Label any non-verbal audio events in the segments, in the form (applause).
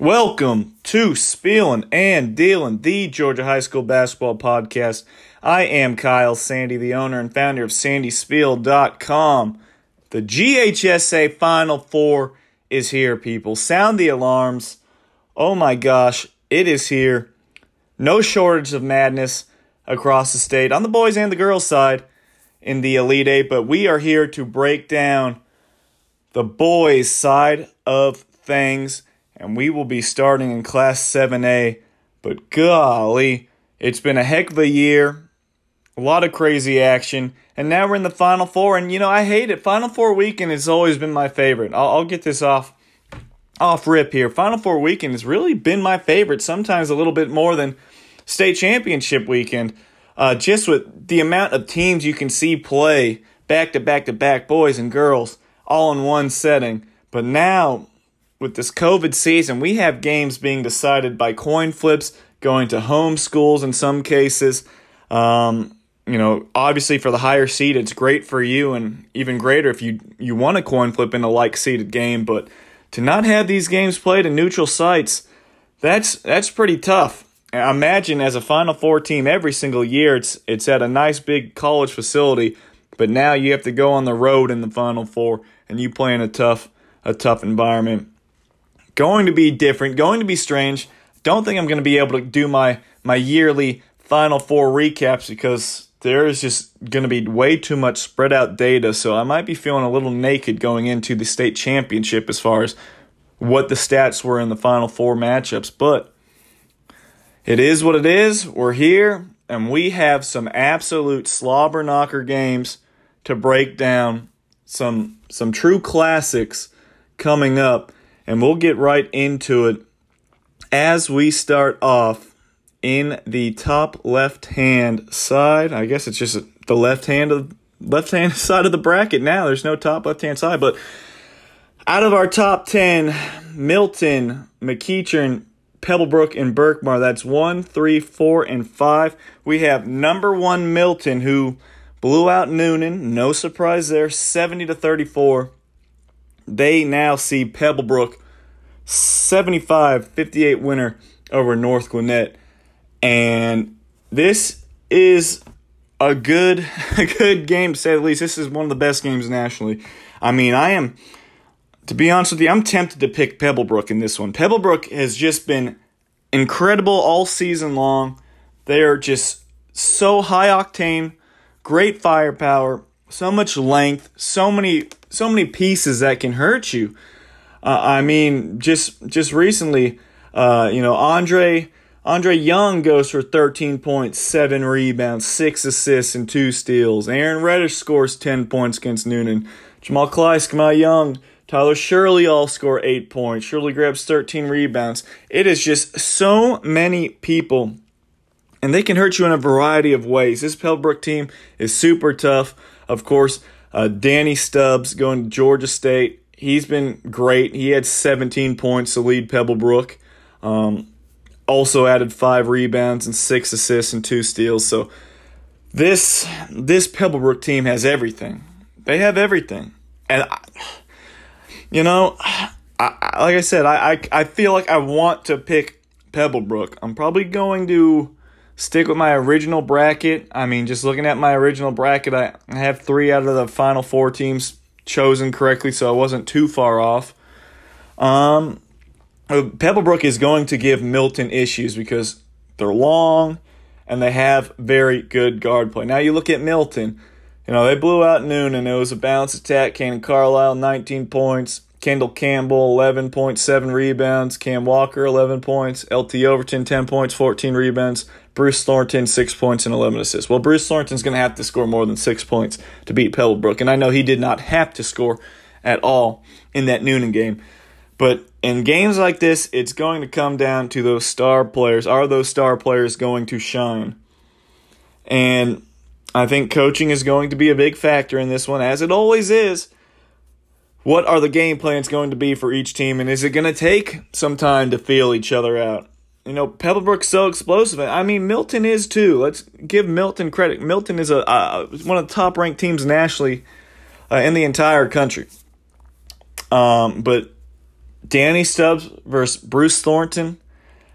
Welcome to Spielin' and Dealin', the Georgia High School Basketball Podcast. I am Kyle Sandy, the owner and founder of SandySpiel.com. The GHSA Final Four is here, people. Sound the alarms. Oh my gosh, it is here. No shortage of madness across the state on the boys and the girls side in the Elite Eight, but we are here to break down the boys' side of things and we will be starting in Class 7A. But golly, it's been a heck of a year, a lot of crazy action, and now we're in the Final Four. And you know, I hate it. Final Four weekend has always been my favorite. I'll, I'll get this off off rip here. Final Four weekend has really been my favorite. Sometimes a little bit more than state championship weekend. Uh, just with the amount of teams you can see play back to back to back, boys and girls, all in one setting. But now with this COVID season, we have games being decided by coin flips, going to home schools in some cases. Um, you know, obviously for the higher seed, it's great for you, and even greater if you you want a coin flip in a like seeded game. But to not have these games played in neutral sites, that's that's pretty tough. Imagine as a Final Four team every single year, it's it's at a nice big college facility, but now you have to go on the road in the Final Four, and you play in a tough a tough environment going to be different, going to be strange. Don't think I'm going to be able to do my my yearly Final Four recaps because there is just going to be way too much spread out data. So I might be feeling a little naked going into the state championship as far as what the stats were in the Final Four matchups. But it is what it is. We're here, and we have some absolute slobber knocker games to break down. Some some true classics coming up and we'll get right into it as we start off in the top left hand side. I guess it's just the left hand of left hand (laughs) side of the bracket now. There's no top left hand side, but out of our top 10, Milton, McEachern, Pebblebrook, and Berkmar, that's one, three, four, and five. We have number one Milton, who blew out Newnan. No surprise there, 70 to 34 they now see Pebblebrook 75 58 winner over North Gwinnett. And this is a good (laughs) a good game to say the least. This is one of the best games nationally. I mean, I am to be honest with you, I'm tempted to pick Pebblebrook in this one. Pebblebrook has just been incredible all season long. They are just so high octane, great firepower, so much length, so many so many pieces that can hurt you. Uh, I mean, just just recently, uh, you know, Andre Andre Young goes for 13 points, seven rebounds, six assists, and two steals. Aaron Reddish scores 10 points against Newnan. Jamal Kleisk, my Young, Tyler Shirley all score eight points. Shirley grabs 13 rebounds. It is just so many people, and they can hurt you in a variety of ways. This Pebblebrook team is super tough. Of course, uh, Danny Stubbs going to Georgia State. He's been great. He had 17 points to lead Pebblebrook. Um, also added five rebounds and six assists and two steals. So this this Pebblebrook team has everything. They have everything, and I, you know, I, like I said, I, I I feel like I want to pick Pebblebrook. I'm probably going to stick with my original bracket. I mean, just looking at my original bracket, I have three out of the final four teams chosen correctly, so I wasn't too far off. Um, uh, Pebblebrook is going to give Milton issues because they're long and they have very good guard play. Now you look at Milton, you know, they blew out Newnan. It was a bounce attack. Cannon Carlisle, 19 points. Kendall Campbell, 11.7 rebounds. Cam Walker, 11 points. LT Overton, 10 points, 14 rebounds. Bruce Thornton, 6 points and 11 assists. Well, Bruce Thornton's going to have to score more than 6 points to beat Pebblebrook. And I know he did not have to score at all in that Newnan game. But in games like this, it's going to come down to those star players. Are those star players going to shine? And I think coaching is going to be a big factor in this one, as it always is what are the game plans going to be for each team, and is it going to take some time to feel each other out? You know, Pebblebrook's so explosive. I mean, Milton is too. Let's give Milton credit. Milton is a uh, one of the top ranked teams nationally uh, in the entire country. Um, but Danny Stubbs versus Bruce Thornton.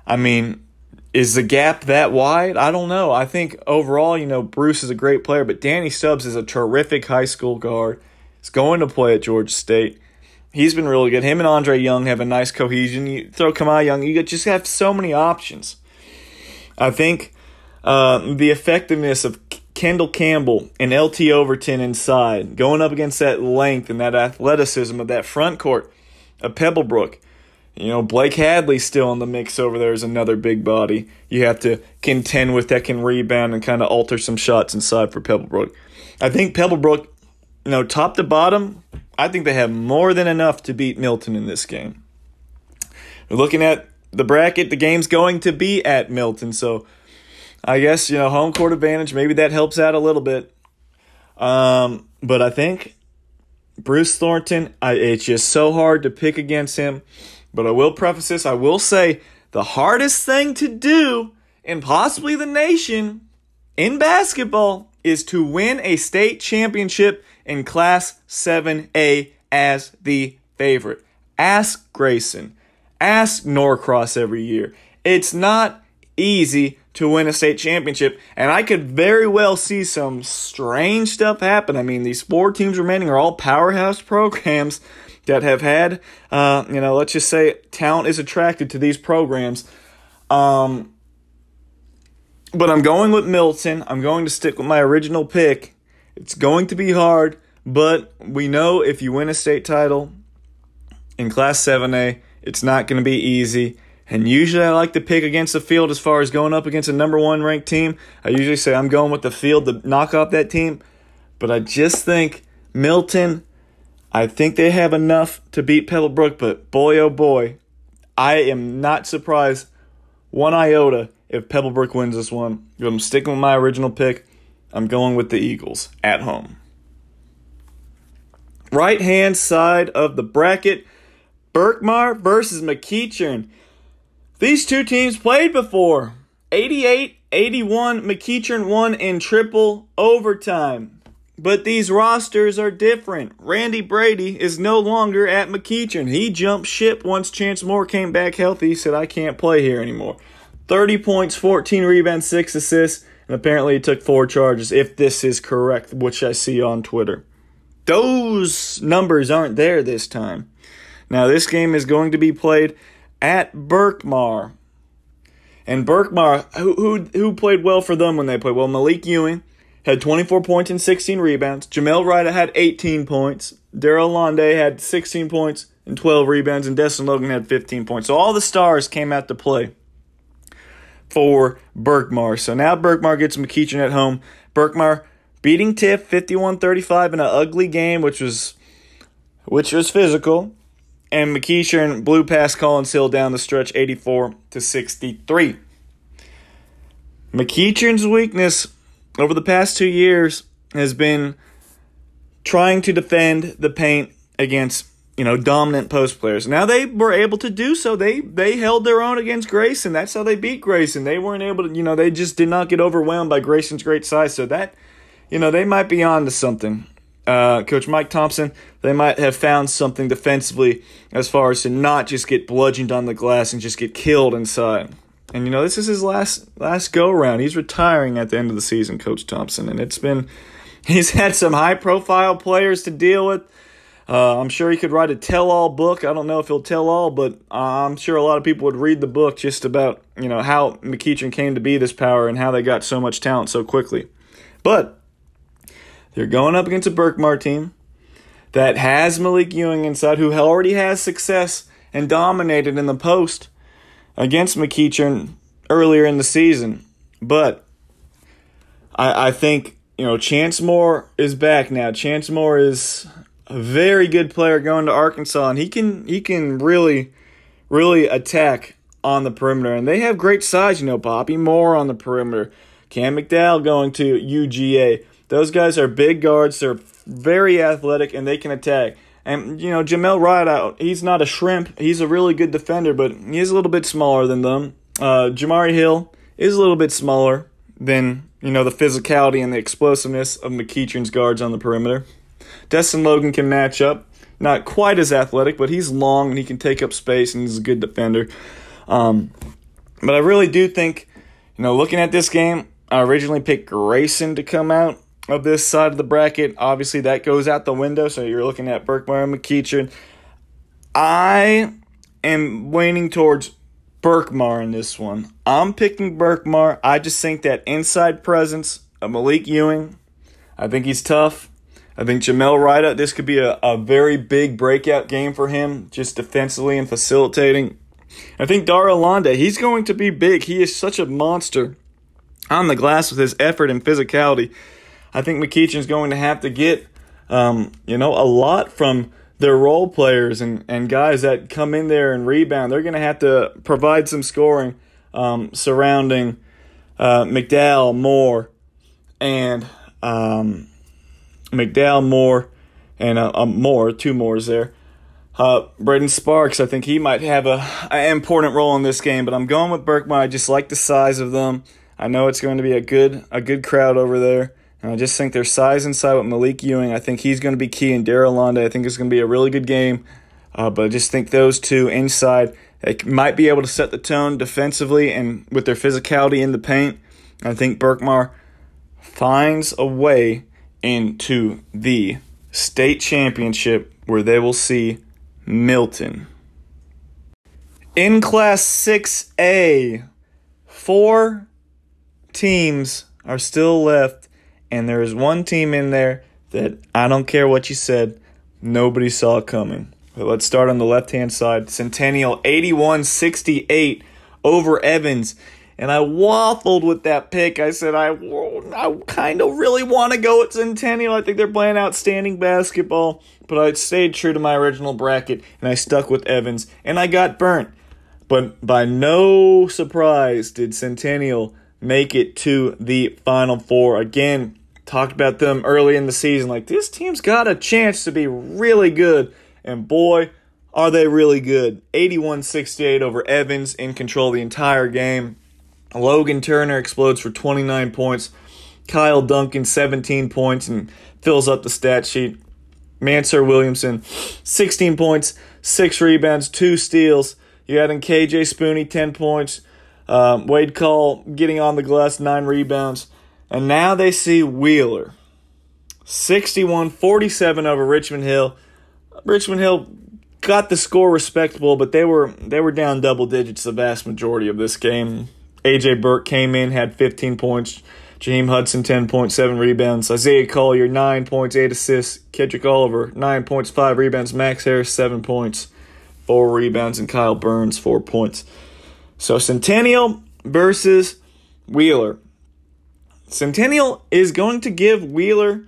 I mean, is the gap that wide? I don't know. I think overall, you know, Bruce is a great player, but Danny Stubbs is a terrific high school guard. He's going to play at Georgia State. He's been really good. Him and Andre Young have a nice cohesion. You throw Kamiah Young, you just have so many options. I think uh, the effectiveness of Kendall Campbell and LT Overton inside, going up against that length and that athleticism of that front court of Pebblebrook. You know, Blake Hadley still in the mix over there is another big body. You have to contend with that can rebound and kind of alter some shots inside for Pebblebrook. I think Pebblebrook, you know, top to bottom, I think they have more than enough to beat Milton in this game. Looking at the bracket, the game's going to be at Milton, so I guess you know home court advantage. Maybe that helps out a little bit. Um, but I think Bruce Thornton. I, it's just so hard to pick against him. But I will preface this. I will say the hardest thing to do in possibly the nation in basketball is to win a state championship in Class 7A as the favorite. Ask Grayson. Ask Norcross every year. It's not easy to win a state championship, and I could very well see some strange stuff happen. I mean, these four teams remaining are all powerhouse programs that have had, uh, you know, let's just say talent is attracted to these programs. Um, but I'm going with Milton. I'm going to stick with my original pick. It's going to be hard, but we know if you win a state title in Class 7A, it's not going to be easy. And usually I like to pick against the field as far as going up against a number one ranked team. I usually say I'm going with the field to knock off that team. But I just think Milton, I think they have enough to beat Pebblebrook. But boy, oh boy, I am not surprised one iota if Pebblebrook wins this one. I'm sticking with my original pick. I'm going with the Eagles at home. Right hand side of the bracket Berkmar versus McEachern. These two teams played before. 88 81, McEachern won in triple overtime. But these rosters are different. Randy Brady is no longer at McEachern. He jumped ship once Chance Moore came back healthy. Said, I can't play here anymore. 30 points, 14 rebounds, 6 assists, and apparently he took four charges, if this is correct, which I see on Twitter. Those numbers aren't there this time. Now, this game is going to be played at Berkmar. And Berkmar, who, who, who played well for them when they played? Well, Malik Ewing had 24 points and 16 rebounds. Jamel Ryder had 18 points. Daryl Londe had 16 points and 12 rebounds. And Destin Logan had 15 points. So all the stars came out to play for Berkmar. So now Berkmar gets McEachern at home. Berkmar beating Tift 51-35 in an ugly game, which was which was physical and McEachern blew past Collins Hill down the stretch 84 to 63. McEachern's weakness over the past two years has been trying to defend the paint against you know dominant post players. Now they were able to do so. They they held their own against Grayson. That's how they beat Grayson. They weren't able to you know they just did not get overwhelmed by Grayson's great size. So that you know they might be on to something uh, Coach Mike Thompson, they might have found something defensively as far as to not just get bludgeoned on the glass and just get killed inside. And you know, this is his last last go around. He's retiring at the end of the season, Coach Thompson, and it's been (laughs) he's had some high profile players to deal with. Uh, I'm sure he could write a tell all book. I don't know if he'll tell all, but I'm sure a lot of people would read the book just about you know how McEachern came to be this power and how they got so much talent so quickly. But they're going up against a Berkmar team that has Malik Ewing inside, who already has success and dominated in the post against McEachern earlier in the season. But I, I think, you know, Chance Moore is back now. Chance Moore is a very good player going to Arkansas, and he can he can really, really attack on the perimeter. And they have great size, you know, Poppy Moore on the perimeter, Cam McDowell going to UGA. Those guys are big guards. They're very athletic and they can attack. And you know, Jamel Ryder, he's not a shrimp. He's a really good defender, but he's a little bit smaller than them. Uh, Jamari Hill is a little bit smaller than you know the physicality and the explosiveness of McEachern's guards on the perimeter. Destin Logan can match up. not quite as athletic, but he's long and he can take up space and he's a good defender. Um, but I really do think, you know, looking at this game, I originally picked Grayson to come out of this side of the bracket. Obviously, that goes out the window, so you're looking at Berkmar and McEachern. I am leaning towards Berkmar in this one. I'm picking Berkmar. I just think that inside presence of Malik Ewing, I think he's tough. I think Jamel Ryder, this could be a, a very big breakout game for him, just defensively and facilitating. I think Daryl Londe, he's going to be big. He is such a monster on the glass with his effort and physicality. I think McEachern's going to have to get, um, you know, a lot from their role players and, and guys that come in there and rebound. They're going to have to provide some scoring um, surrounding uh, McDowell, Moore, and um, McDowell, Moore, and uh, um, Moore, two Moores there. Uh, Braden Sparks, I think he might have a an important role in this game, but I'm going with Berkmar. I just like the size of them. I know it's going to be a good a good crowd over there. And I just think their size inside with Malik Ewing, I think he's going to be key. And Daryl Londe, I think it's going to be a really good game. Uh, but I just think those two inside they might be able to set the tone defensively and with their physicality in the paint. I think Berkmar finds a way into the state championship where they will see Milton. In Class 6A, four teams are still left and there is one team in there that I don't care what you said, nobody saw coming. But let's start on the left hand side. Centennial 81 68 over Evans. And I waffled with that pick. I said, I, I kind of really want to go at Centennial. I think they're playing outstanding basketball. But I stayed true to my original bracket and I stuck with Evans. And I got burnt. But by no surprise did Centennial make it to the Final Four. Again, talked about them early in the season. Like, this team's got a chance to be really good. And boy, are they really good. 81 68 over Evans in control the entire game. Logan Turner explodes for 29 points. Kyle Duncan, 17 points, and fills up the stat sheet. Mansur Williamson, 16 points, 6 rebounds, 2 steals. You had in KJ Spooney, 10 points. Um, Wade Call getting on the glass, 9 rebounds. And now they see Wheeler. 61 47 over Richmond Hill. Richmond Hill got the score respectable, but they were they were down double digits the vast majority of this game. AJ Burke came in, had 15 points. Jaheim Hudson, 10.7 rebounds. Isaiah Collier, 9 points, 8 assists. Kedrick Oliver, 9 points, 5 rebounds. Max Harris, 7 points, 4 rebounds. And Kyle Burns, 4 points. So Centennial versus Wheeler. Centennial is going to give Wheeler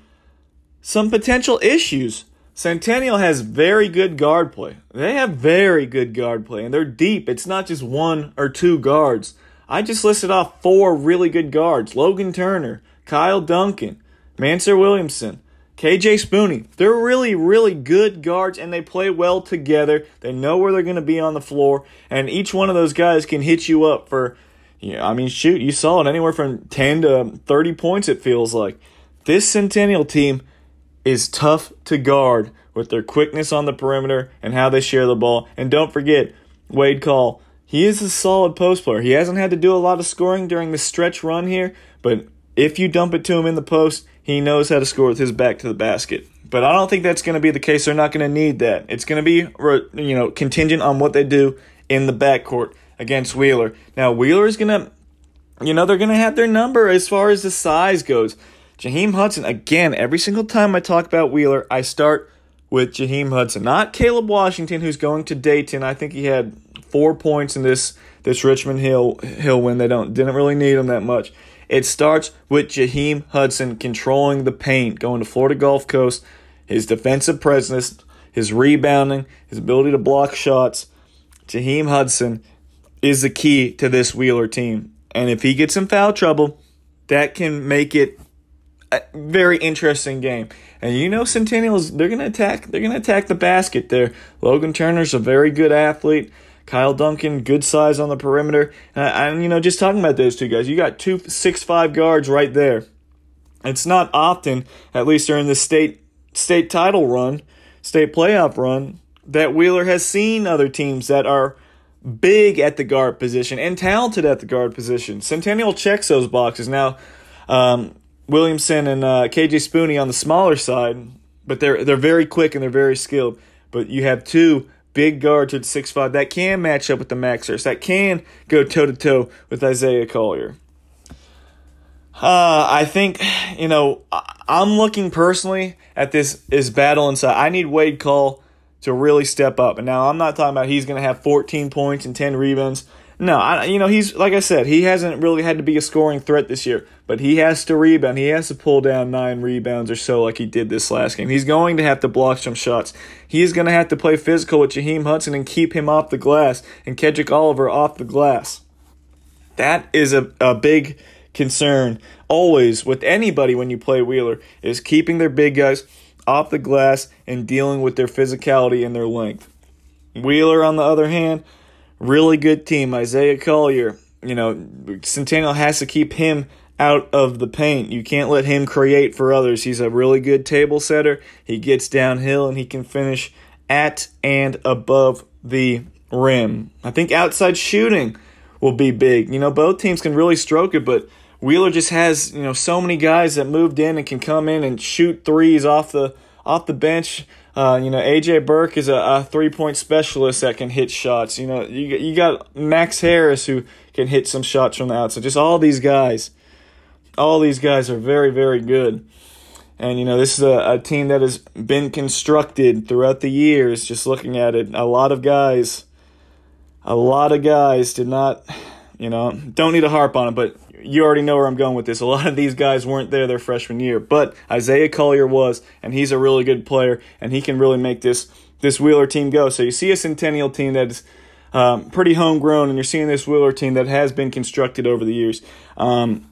some potential issues. Centennial has very good guard play. They have very good guard play, and they're deep. It's not just one or two guards. I just listed off four really good guards Logan Turner, Kyle Duncan, Mansur Williamson, KJ Spooney. They're really, really good guards, and they play well together. They know where they're going to be on the floor, and each one of those guys can hit you up for yeah, I mean, shoot, you saw it anywhere from 10 to 30 points, it feels like. This Centennial team is tough to guard with their quickness on the perimeter and how they share the ball. And don't forget, Wade Call, he is a solid post player. He hasn't had to do a lot of scoring during the stretch run here, but if you dump it to him in the post, he knows how to score with his back to the basket. But I don't think that's going to be the case. They're not going to need that. It's going to be, you know, contingent on what they do in the backcourt against Wheeler. Now, Wheeler is going to, you know, they're going to have their number as far as the size goes. Jaheim Hudson, again, every single time I talk about Wheeler, I start with Jaheim Hudson, not Caleb Washington, who's going to Dayton. I think he had four points in this this Richmond Hill Hill win. They don't didn't really need them that much. It starts with Jaheim Hudson controlling the paint, going to Florida Gulf Coast, his defensive presence, his rebounding, his ability to block shots. Jaheim Hudson is the key to this Wheeler team. And if he gets in foul trouble, that can make it a very interesting game. And you know Centennials, they're gonna attack they're gonna attack the basket there. Logan Turner's a very good athlete. Kyle Duncan, good size on the perimeter. Uh, and you know, just talking about those two guys, you got two six five guards right there. It's not often, at least during the state state title run, state playoff run that Wheeler has seen other teams that are big at the guard position and talented at the guard position. Centennial checks those boxes. Now, um, Williamson and uh, KJ Spooney on the smaller side, but they're they're very quick and they're very skilled. But you have two big guards at six five that can match up with the Maxers, that can go toe to toe with Isaiah Collier. Uh, I think, you know, I'm looking personally at this is battle inside. I need Wade Call to really step up. And now I'm not talking about he's going to have 14 points and 10 rebounds. No, I, you know, he's like I said, he hasn't really had to be a scoring threat this year, but he has to rebound. He has to pull down nine rebounds or so like he did this last game. He's going to have to block some shots. He's going to have to play physical with Jaheim Hudson and keep him off the glass and Kedrick Oliver off the glass. That is a, a big concern always with anybody when you play Wheeler is keeping their big guys off the glass and dealing with their physicality and their length. Wheeler, on the other hand, really good team. Isaiah Collier, you know, Centennial has to keep him out of the paint. You can't let him create for others. He's a really good table setter. He gets downhill and he can finish at and above the rim. I think outside shooting will be big. You know, both teams can really stroke it, but Wheeler just has you know so many guys that moved in and can come in and shoot threes off the off the bench. Uh, you know, AJ Burke is a, a three point specialist that can hit shots. You know, you you got Max Harris who can hit some shots from the outside. Just all these guys, all these guys are very very good. And you know, this is a, a team that has been constructed throughout the years. Just looking at it, a lot of guys, a lot of guys did not. You know, don't need to harp on it, but you already know where I'm going with this. A lot of these guys weren't there their freshman year, but Isaiah Collier was, and he's a really good player, and he can really make this this Wheeler team go. So you see a Centennial team that is um, pretty homegrown, and you're seeing this Wheeler team that has been constructed over the years. Um,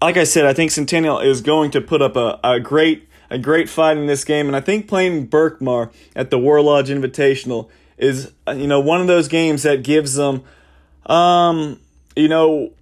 like I said, I think Centennial is going to put up a, a great a great fight in this game, and I think playing Berkmar at the War Lodge Invitational is you know one of those games that gives them um you know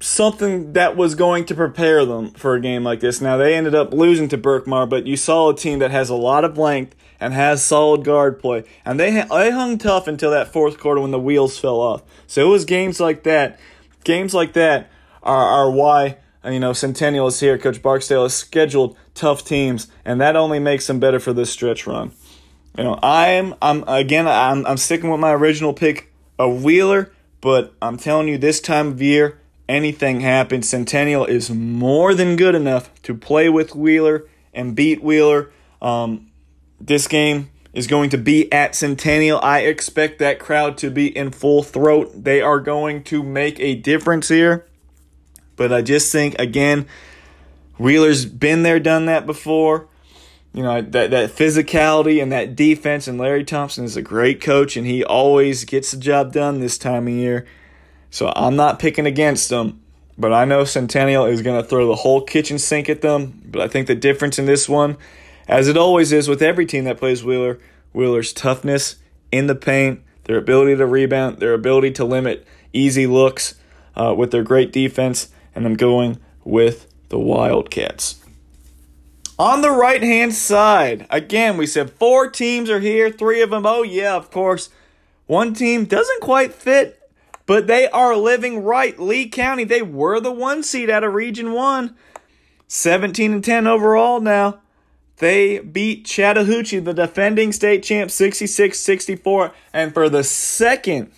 something that was going to prepare them for a game like this. Now they ended up losing to Berkmar, but you saw a team that has a lot of length and has solid guard play, and they they hung tough until that fourth quarter when the wheels fell off. So it was games like that. Games like that are are why you know Centennial is here. Coach Barksdale has scheduled tough teams, and that only makes them better for this stretch run. You know, I'm I'm again I'm I'm sticking with my original pick of Wheeler, but I'm telling you this time of year anything happens, Centennial is more than good enough to play with Wheeler and beat Wheeler. Um, this game is going to be at Centennial. I expect that crowd to be in full throat. They are going to make a difference here. But I just think, again, Wheeler's been there, done that before. You know, that, that physicality and that defense, and Larry Thompson is a great coach, and he always gets the job done this time of year. So I'm not picking against them, but I know Centennial is going to throw the whole kitchen sink at them. But I think the difference in this one, as it always is with every team that plays Wheeler, Wheeler's toughness in the paint, their ability to rebound, their ability to limit easy looks uh, with their great defense, and I'm going with the Wildcats. On the right hand side, again, we said four teams are here, three of them, oh yeah, of course. One team doesn't quite fit but they are living right. Lee County, they were the one seed out of Region 1. 17 and 10 overall now. They beat Chattahoochee, the defending state champ, 66 64. And for the second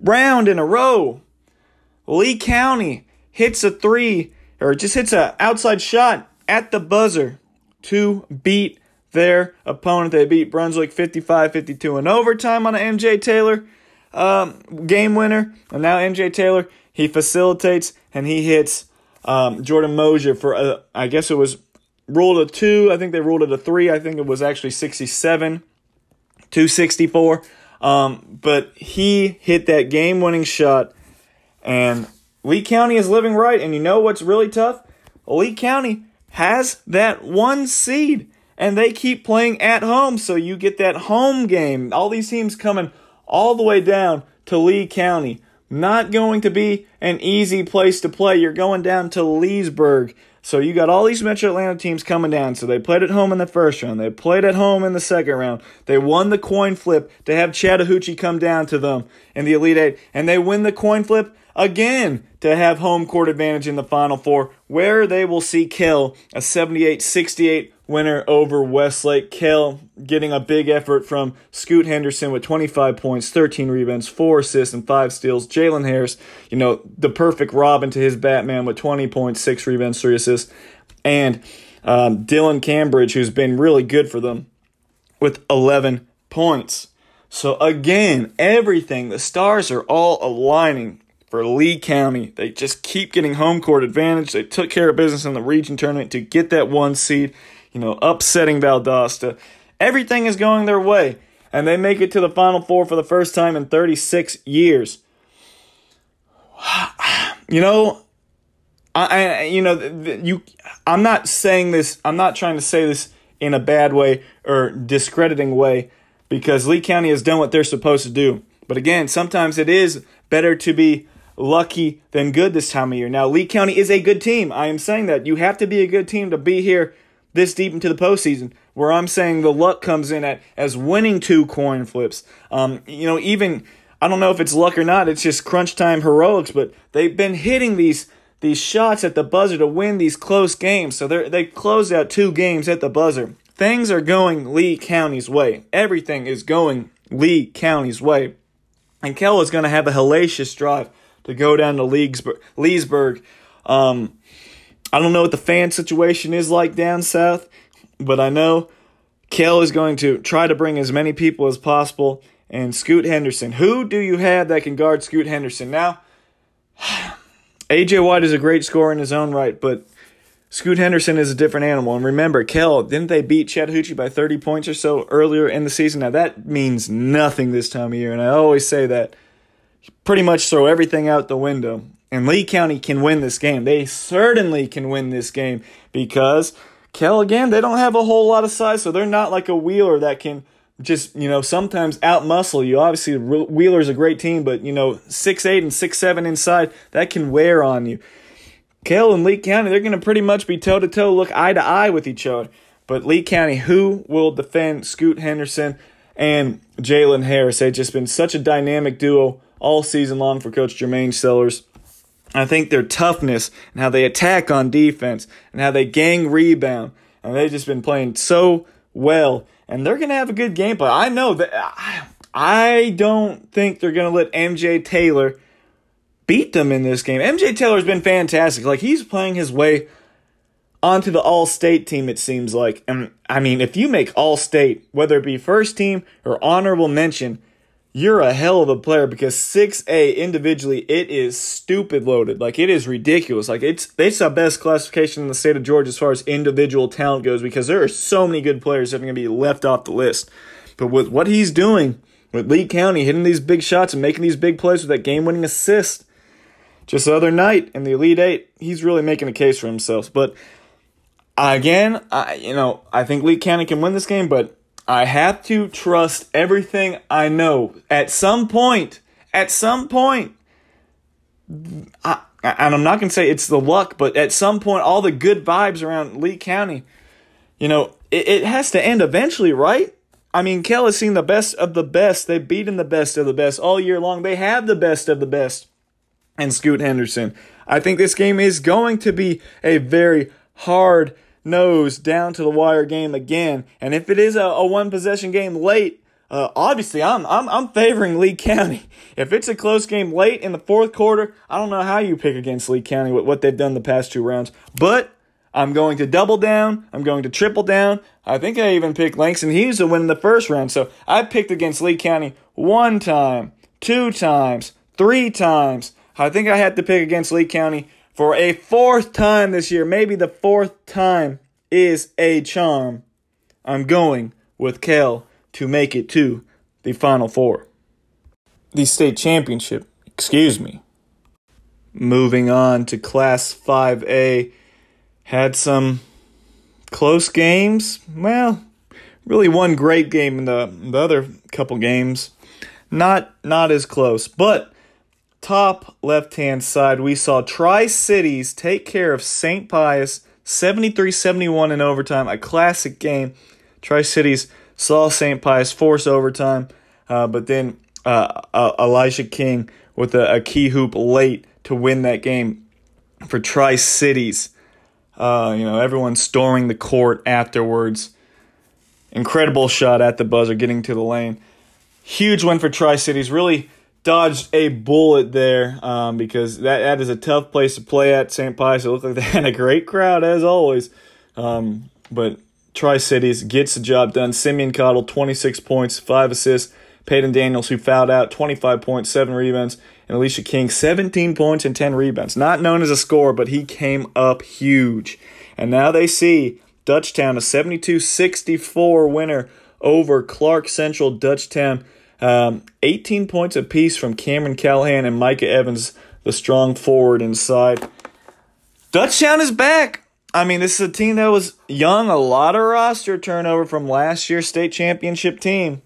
round in a row, Lee County hits a three, or just hits an outside shot at the buzzer to beat their opponent. They beat Brunswick 55 52 in overtime on an MJ Taylor um, game winner. And now MJ Taylor, he facilitates and he hits um, Jordan Mosier for, a, I guess it was ruled a two. I think they ruled it a three. I think it was actually 67 264. Um, but he hit that game winning shot. And Lee County is living right. And you know what's really tough? Lee County has that one seed and they keep playing at home. So you get that home game. All these teams coming all the way down to Lee County. Not going to be an easy place to play. You're going down to Leesburg, So you got all these Metro Atlanta teams coming down. So they played at home in the first round. They played at home in the second round. They won the coin flip to have Chattahoochee come down to them in the Elite Eight. And they win the coin flip again to have home court advantage in the Final Four, where they will see Kell a 78 68 winner over Westlake. Kell getting a big effort from Scoot Henderson with 25 points, 13 rebounds, 4 assists, and 5 steals. Jalen Harris, you know, the perfect Robin to his Batman with 20 points, 6 rebounds, 3 assists. And um, Dylan Cambridge, who's been really good for them, with 11 points. So again, everything, the stars are all aligning for Lee County. They just keep getting home court advantage. They took care of business in the region tournament to get that one seed you know, upsetting Valdosta. Everything is going their way, and they make it to the Final Four for the first time in 36 years. (sighs) You know, I, you know, you. I'm not saying this. I'm not trying to say this in a bad way or discrediting way, because Lee County has done what they're supposed to do. But again, sometimes it is better to be lucky than good this time of year. Now, Lee County is a good team. I am saying that. You have to be a good team to be here this deep into the postseason, where I'm saying the luck comes in at as winning two coin flips. Um, you know, even I don't know if it's luck or not. It's just crunch time heroics, but they've been hitting these these shots at the buzzer to win these close games. So they they closed out two games at the buzzer. Things are going Lee County's way. Everything is going Lee County's way. And Kell is going to have a hellacious drive to go down to Leesburg. Leesburg um, I don't know what the fan situation is like down south, but I know Kell is going to try to bring as many people as possible. And Scoot Henderson, who do you have that can guard Scoot Henderson? Now, (sighs) AJ White is a great scorer in his own right, but Scoot Henderson is a different animal. And remember, Kell, didn't they beat Chattahoochee by 30 points or so earlier in the season? Now, that means nothing this time of year, and I always say that. Pretty much throw everything out the window. And Lee County can win this game. They certainly can win this game because Kell, again, they don't have a whole lot of size, so they're not like a Wheeler that can just, you know, sometimes outmuscle you. Obviously, Wheeler's a great team, but, you know, six eight and six seven inside, that can wear on you. Kell and Lee County, they're going to pretty much be toe to toe, look eye to eye with each other. But Lee County, who will defend Scoot Henderson and Jalen Harris? They've just been such a dynamic duo all season long for Coach Jermaine Sellers. I think their toughness and how they attack on defense and how they gang rebound and they've just been playing so well and they're to have a good game but I know that I, I don't think they're to let MJ Taylor beat them in this game. MJ Taylor's been fantastic. Like he's playing his way onto the all-state team it seems like. And I mean, if you make all-state, whether it be first team or honorable mention, you're a hell of a player because 6A individually, it is stupid loaded. Like it is ridiculous. Like it's it's the best classification in the state of Georgia as far as individual talent goes because there are so many good players that are going to be left off the list. But with what he's doing with Lee County, hitting these big shots and making these big plays with that game winning assist, just the other night in the Elite Eight, he's really making a case for himself. But again, I you know I think Lee County can win this game, but I have to trust everything I know. At some point, at some point, I, and I'm not going to say it's the luck, but at some point, all the good vibes around Lee County, you know, it, it has to end eventually, right? I mean, Kell has seen the best of the best. They've beaten the best of the best all year long. They have the best of the best. And Scoot Henderson. I think this game is going to be a very hard nose down to the wire game again. And if it is a, a one possession game late, uh, obviously I'm, I'm I'm favoring Lee County. (laughs) If it's a close game late in the fourth quarter, I don't know how you pick against Lee County with what they've done the past two rounds. But I'm going to double down. I'm going to triple down. I think I even picked Langston Hughes to win in the first round. So I picked against Lee County one time, two times, three times. I think I had to pick against Lee County for a fourth time this year, maybe the fourth time is a charm. I'm going with Kell to make it to the Final Four. The state championship, excuse me. Moving on to Class 5A, had some close games. Well, really one great game in the, the other couple games. Not not as close, but top left hand side, we saw Tri Cities take care of St. Pius 73 71 in overtime. A classic game. Tri Cities saw St. Pius force overtime, uh, but then uh, uh, Elijah King with a, a, key hoop late to win that game for Tri Cities. Uh, you know, everyone storming the court afterwards. Incredible shot at the buzzer, getting to the lane. Huge win for Tri Cities. Really dodged a bullet there um, because that, that is a tough place to play at St. Pius. It looked like they (laughs) had a great crowd as always. Um, but Tri Cities gets the job done. Simeon Cottle, 26 points, 5 assists. Peyton Daniels, who fouled out, 25 points, 7 rebounds. And Elijah King, 17 points and 10 rebounds. Not known as a scorer, but he came up huge. And now they see Dutchtown, a 72 64 winner over Clark Central Dutchtown. Um, 18 points apiece from Cameron Callahan and Micah Evans, the strong forward inside. Dutchtown is back. I mean, this is a team that was young, a lot of roster turnover from last year's state championship team,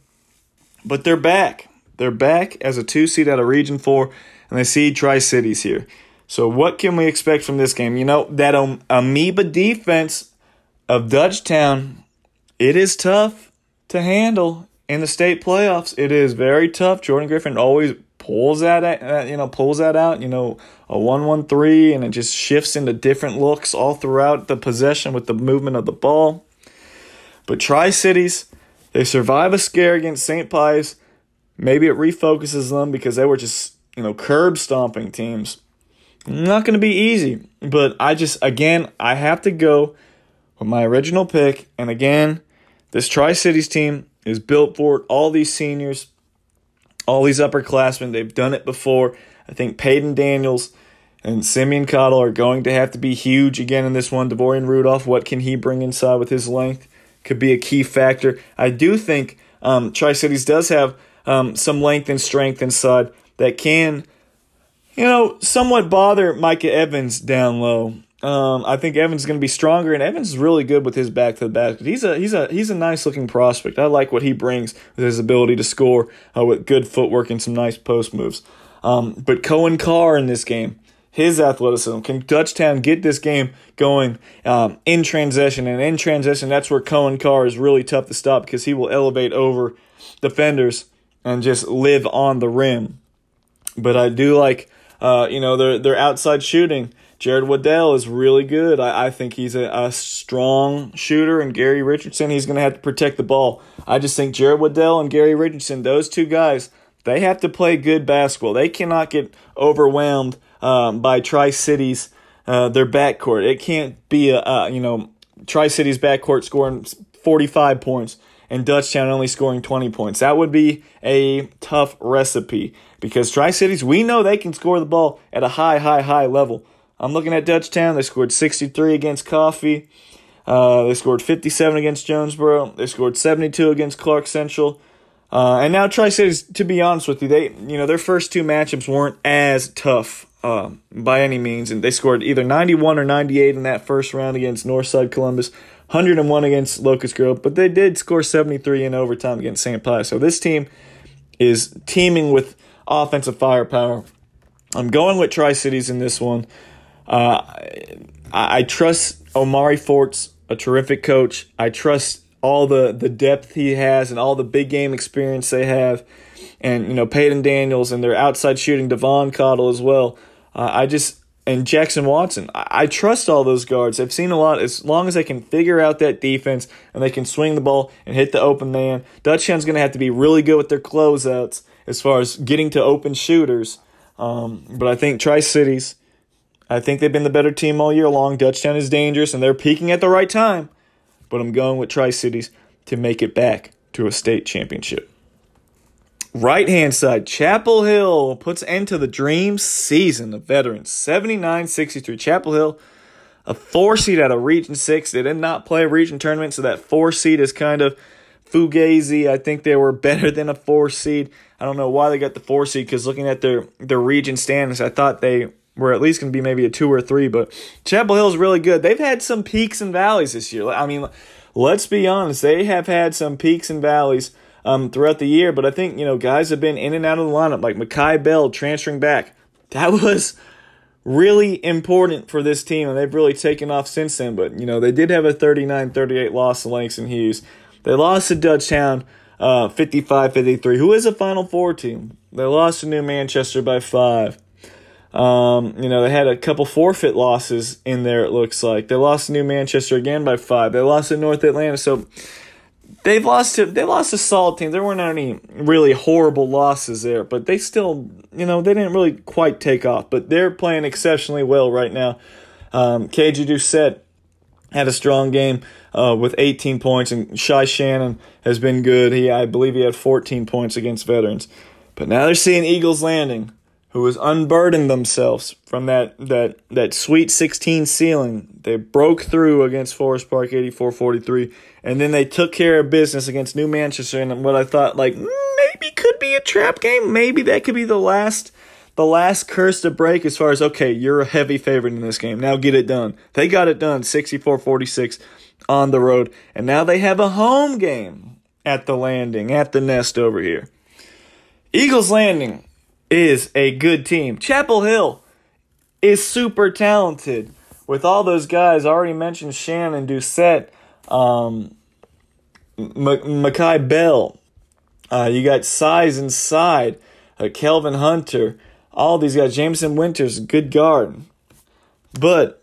but they're back. They're back as a two seed out of Region 4, and they see Tri Cities here. So, what can we expect from this game? You know, that um, amoeba defense of Dutchtown, it is tough to handle in the state playoffs. It is very tough. Jordan Griffin always pulls that you know pulls that out you know a 1-1-3 and it just shifts into different looks all throughout the possession with the movement of the ball but tri-cities they survive a scare against st pius maybe it refocuses them because they were just you know curb stomping teams not going to be easy but i just again i have to go with my original pick and again this tri-cities team is built for it all these seniors all these upperclassmen, they've done it before. I think Peyton Daniels and Simeon Cottle are going to have to be huge again in this one. Devorian Rudolph, what can he bring inside with his length? Could be a key factor. I do think um, Tri Cities does have um, some length and strength inside that can, you know, somewhat bother Micah Evans down low. Um, I think Evans is going to be stronger, and Evans is really good with his back to the basket. He's a he's a he's a nice looking prospect. I like what he brings with his ability to score uh, with good footwork and some nice post moves. Um, but Cohen Carr in this game, his athleticism can Dutchtown get this game going um, in transition, and in transition, that's where Cohen Carr is really tough to stop because he will elevate over defenders and just live on the rim. But I do like, uh, you know, their their outside shooting. Jared Waddell is really good. I, I think he's a, a strong shooter, and Gary Richardson, he's going to have to protect the ball. I just think Jared Waddell and Gary Richardson, those two guys, they have to play good basketball. They cannot get overwhelmed um, by Tri Cities, uh, their backcourt. It can't be a, you know Tri Cities backcourt scoring 45 points and Dutchtown only scoring 20 points. That would be a tough recipe because Tri Cities, we know they can score the ball at a high, high, high level. I'm looking at Dutchtown. They scored 63 against Coffee. Uh, they scored 57 against Jonesboro. They scored 72 against Clark Central. Uh, and now Tri Cities, to be honest with you, they you know their first two matchups weren't as tough uh, by any means, and they scored either 91 or 98 in that first round against Northside Columbus, 101 against Locust Grove, but they did score 73 in overtime against St. Pius. So this team is teeming with offensive firepower. I'm going with Tri Cities in this one. Uh, I, I trust Omari Forts, a terrific coach. I trust all the, the depth he has and all the big game experience they have. And, you know, Peyton Daniels and their outside shooting, Devon Cottle as well. Uh, I just, and Jackson Watson. I, I, trust all those guards. I've seen a lot. As long as they can figure out that defense and they can swing the ball and hit the open man, Dutchtown's going to have to be really good with their closeouts as far as getting to open shooters. Um, but I think Tri Cities I think they've been the better team all year long. Dutchtown is dangerous and they're peaking at the right time. But I'm going with Tri Cities to make it back to a state championship. Right hand side, Chapel Hill puts end to the dream season of veterans. 79 63. Chapel Hill, a four seed out of Region 6. They did not play a region tournament, so that four seed is kind of fugazi. I think they were (laughs) better than a four seed. I don't know why they got the four seed because looking at their, their region standings, I thought they we're at least going to be maybe a two or three. But Chapel Hill is really good. They've had some peaks and valleys this year. I mean, let's be honest, they have had some peaks and valleys um, throughout the year. But I think you know guys have been in and out of the lineup, like Makai Bell transferring back. That was really important for this team, and they've really taken off since then. But, you know, they did have a 39 38 loss to Langston Hughes. They lost to Dutchtown uh, 55 53, who is a Final Four team. They lost to New Manchester by five. Um, you know, they had a couple forfeit losses in there, it looks like. They lost to New Manchester again by five. They lost to North Atlanta. So they've lost to they lost to solid teams. There weren't any really horrible losses there, but they still, you know, they didn't really quite take off. But they're playing exceptionally well right now. Um, KJ Doucette had a strong game uh, with 18 points, and Shy Shannon has been good. He, I believe, he had 14 points against veterans. But now they're seeing Eagles Landing who has unburdened themselves from that, that, that sweet 16 ceiling. They broke through against Forest Park 84-43, and then they took care of business against New Manchester and what I thought like mm, maybe could be a trap game. Maybe that could be the last the last curse to break as far as okay, you're a heavy favorite in this game. Now get it done. They got it done 64-46 on the road, and now they have a home game at the landing, at the nest over here. Eagles Landing is a good team. Chapel Hill is super talented with all those guys. I already mentioned Shannon Doucette, um, Bell. Uh, you got size inside. Uh, Kelvin Hunter. All these guys. Jameson Winters, good guard. But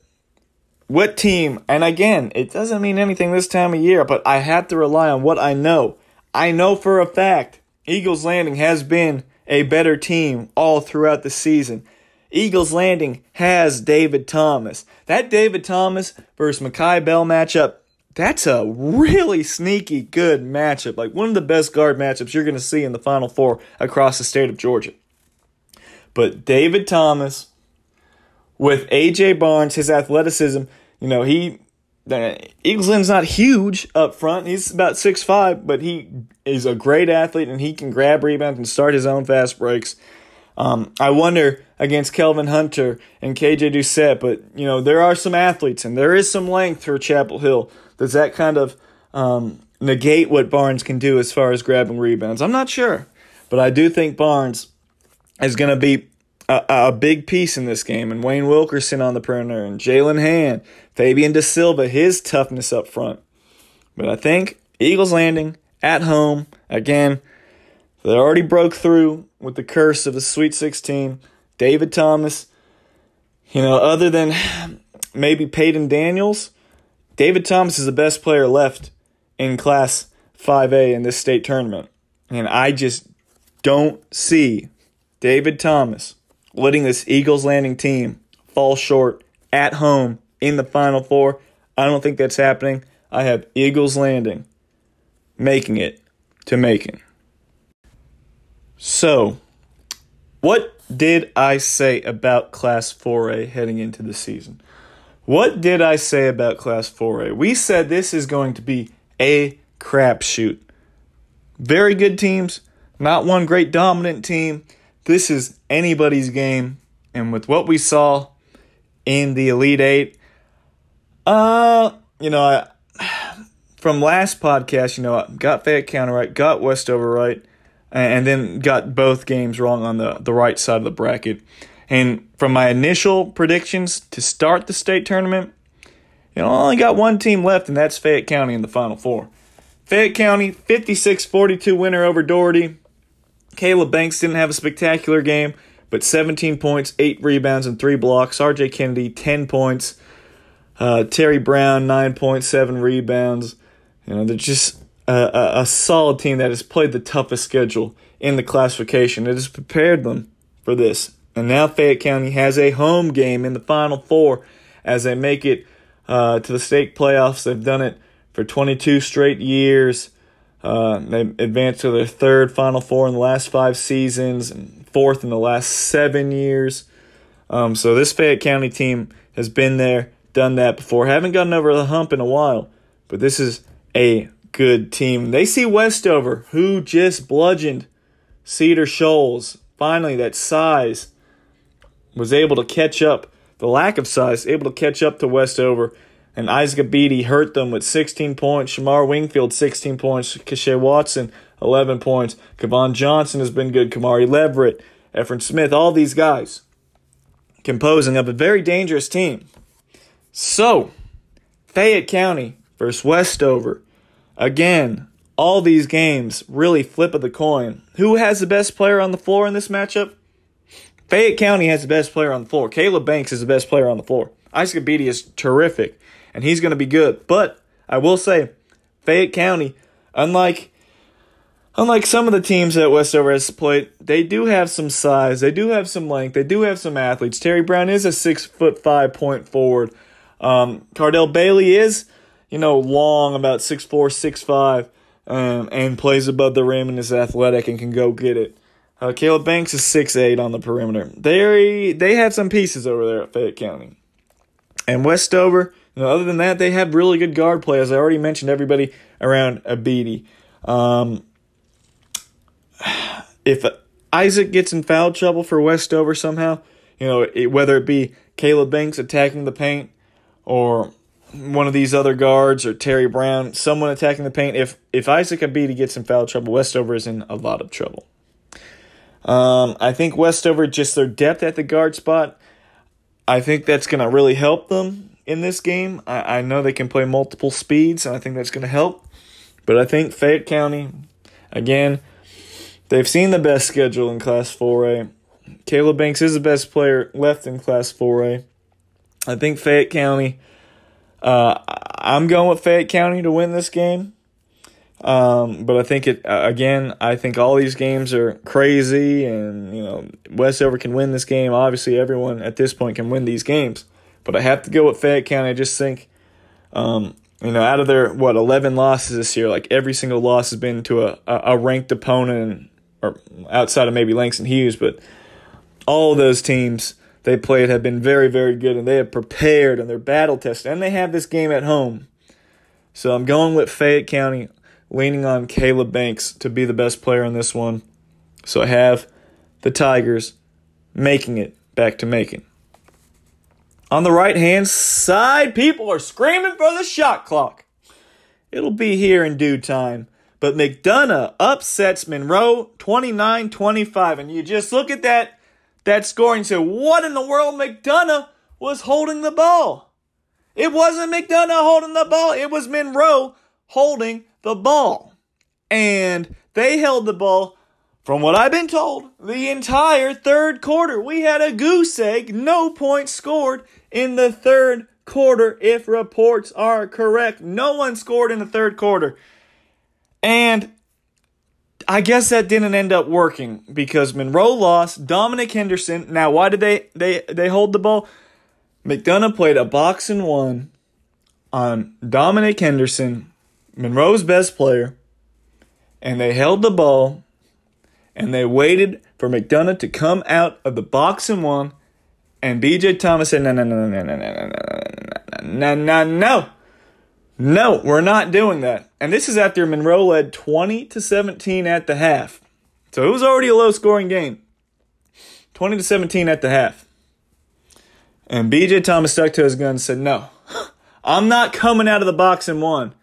what team, and again, it doesn't mean anything this time of year, but I have to rely on what I know. I know for a fact Eagles Landing has been a better team all throughout the season. Eagles Landing has David Thomas. That David Thomas versus Makai Bell matchup, that's a really sneaky good matchup. Like one of the best guard matchups you're going to see in the Final Four across the state of Georgia. But David Thomas with AJ Barnes, his athleticism, you know, he Eagles not huge up front. He's about six five, but he is a great athlete and he can grab rebounds and start his own fast breaks. Um, I wonder against Kelvin Hunter and KJ Doucette, but you know there are some athletes and there is some length for Chapel Hill. Does that kind of um, negate what Barnes can do as far as grabbing rebounds? I'm not sure, but I do think Barnes is going to be a, a, big piece in this game, and Wayne Wilkerson on the perimeter, and Jalen Hand, Fabian Da Silva, his toughness up front. But I think Eagles Landing at home again. They already broke through with the curse of the Sweet 16. David Thomas, you know, other than maybe Peyton Daniels, David Thomas is the best player left in Class 5A in this state tournament. And I just don't see David Thomas letting this Eagles Landing team fall short at home in the Final Four. I don't think that's happening. I have Eagles Landing making it to Macon. So, what did I say about Class 4A heading into the season? What did I say about Class 4A? We said this is going to be a crapshoot. Very good teams, not one great dominant team, this is anybody's game. And with what we saw in the Elite Eight, uh, you know, I, (sighs) from last podcast, you know, I got Fayette County right, got Westover right, and then got both games wrong on the, the right side of the bracket. And from my initial predictions to start the state tournament, you know, I only got one team left, and that's Fayette County in the Final Four. Fayette County, 56 42 winner over Dougherty. Caleb Banks didn't have a spectacular game, but 17 points, 8 rebounds, and 3 blocks. RJ Kennedy, 10 points. Uh, Terry Brown, 9.7 rebounds. You know, they're just a, a, a, solid team that has played the toughest schedule in the classification. It has prepared them for this. And now Fayette County has a home game in the Final Four as they make it uh, to the state playoffs. They've done it for 22 straight years. Uh, they advanced to their third Final Four in the last five seasons and fourth in the last seven years. Um, so this Fayette County team has been there, done that before. Haven't gotten over the hump in a while, but this is a good team. They see Westover, who just bludgeoned Cedar Shoals. Finally, that size was able to catch up. The lack of size, able to catch up to Westover and Isaac Abedi hurt them with 16 points. Shamar Wingfield, 16 points. Kashay Watson, 11 points. Kevon Johnson has been good. Kamari Leverett, Efren Smith, all these guys composing of a very dangerous team. So, Fayette County versus Westover. Again, all these games really flip of the coin. Who has the best player on the floor in this matchup? Fayette County has the best player on the floor. Caleb Banks is the best player on the floor. Isaac Abedi is terrific, and he's going to be good. But I will say, Fayette County, unlike unlike some of the teams that Westover has played, they do have some size. They do have some length. They do have some athletes. Terry Brown is a six foot five point forward. Um, Cardell Bailey is, you know, long, about six four, six five, um, and plays above the rim and is athletic and can go get it. Uh, Caleb Banks is six eight on the perimeter. They they have some pieces over there at Fayette County. And Westover, other than that, they have really good guard play. As I already mentioned, everybody around Abedi. Um, if Isaac gets in foul trouble for Westover somehow, you know, it, whether it be Caleb Banks attacking the paint or one of these other guards or Terry Brown, someone attacking the paint, if if Isaac Abedi gets in foul trouble, Westover is in a lot of trouble. Um, I think Westover, just their depth at the guard spot, I think that's going to really help them in this game. I, I know they can play multiple speeds, and I think that's going to help. But I think Fayette County, again, they've seen the best schedule in Class 4A. Caleb Banks is the best player left in Class 4A. I think Fayette County, uh, I'm going with Fayette County to win this game. Um, but I think it uh, again. I think all these games are crazy, and you know Westover can win this game. Obviously, everyone at this point can win these games, but I have to go with Fayette County. I just think, um, you know, out of their what eleven losses this year, like every single loss has been to a a ranked opponent, or outside of maybe Langston Hughes, but all those teams they played have been very very good, and they have prepared and they're battle tested, and they have this game at home. So I'm going with Fayette County leaning on Caleb Banks to be the best player in this one. So I have the Tigers making it back to Macon. On the right hand side, people are screaming for the shot clock. It'll be here in due time. But McDonough upsets Monroe 29 25. And you just look at that, that score and say, what in the world? McDonough was holding the ball. It wasn't McDonough holding the ball, it was Monroe holding the ball. And they held the ball, from what I've been told, the entire third quarter. We had a goose egg, no points scored in the third quarter, if reports are correct. No one scored in the third quarter. And I guess that didn't end up working because Monroe lost. Dominic Henderson. Now, why did they they they hold the ball? McDonough played a box and one on Dominic Henderson Monroe's best player, and they held the ball and they waited for McDonough to come out of the box and one. And BJ Thomas said, no, no, no, no, no, no, no, no, no, no, no. No, we're not doing that. And this is after Monroe led 20 to 17 at the half. So it was already a low scoring game. 20 to 17 at the half. And BJ Thomas stuck to his gun and said, No, I'm not coming out of the box and one.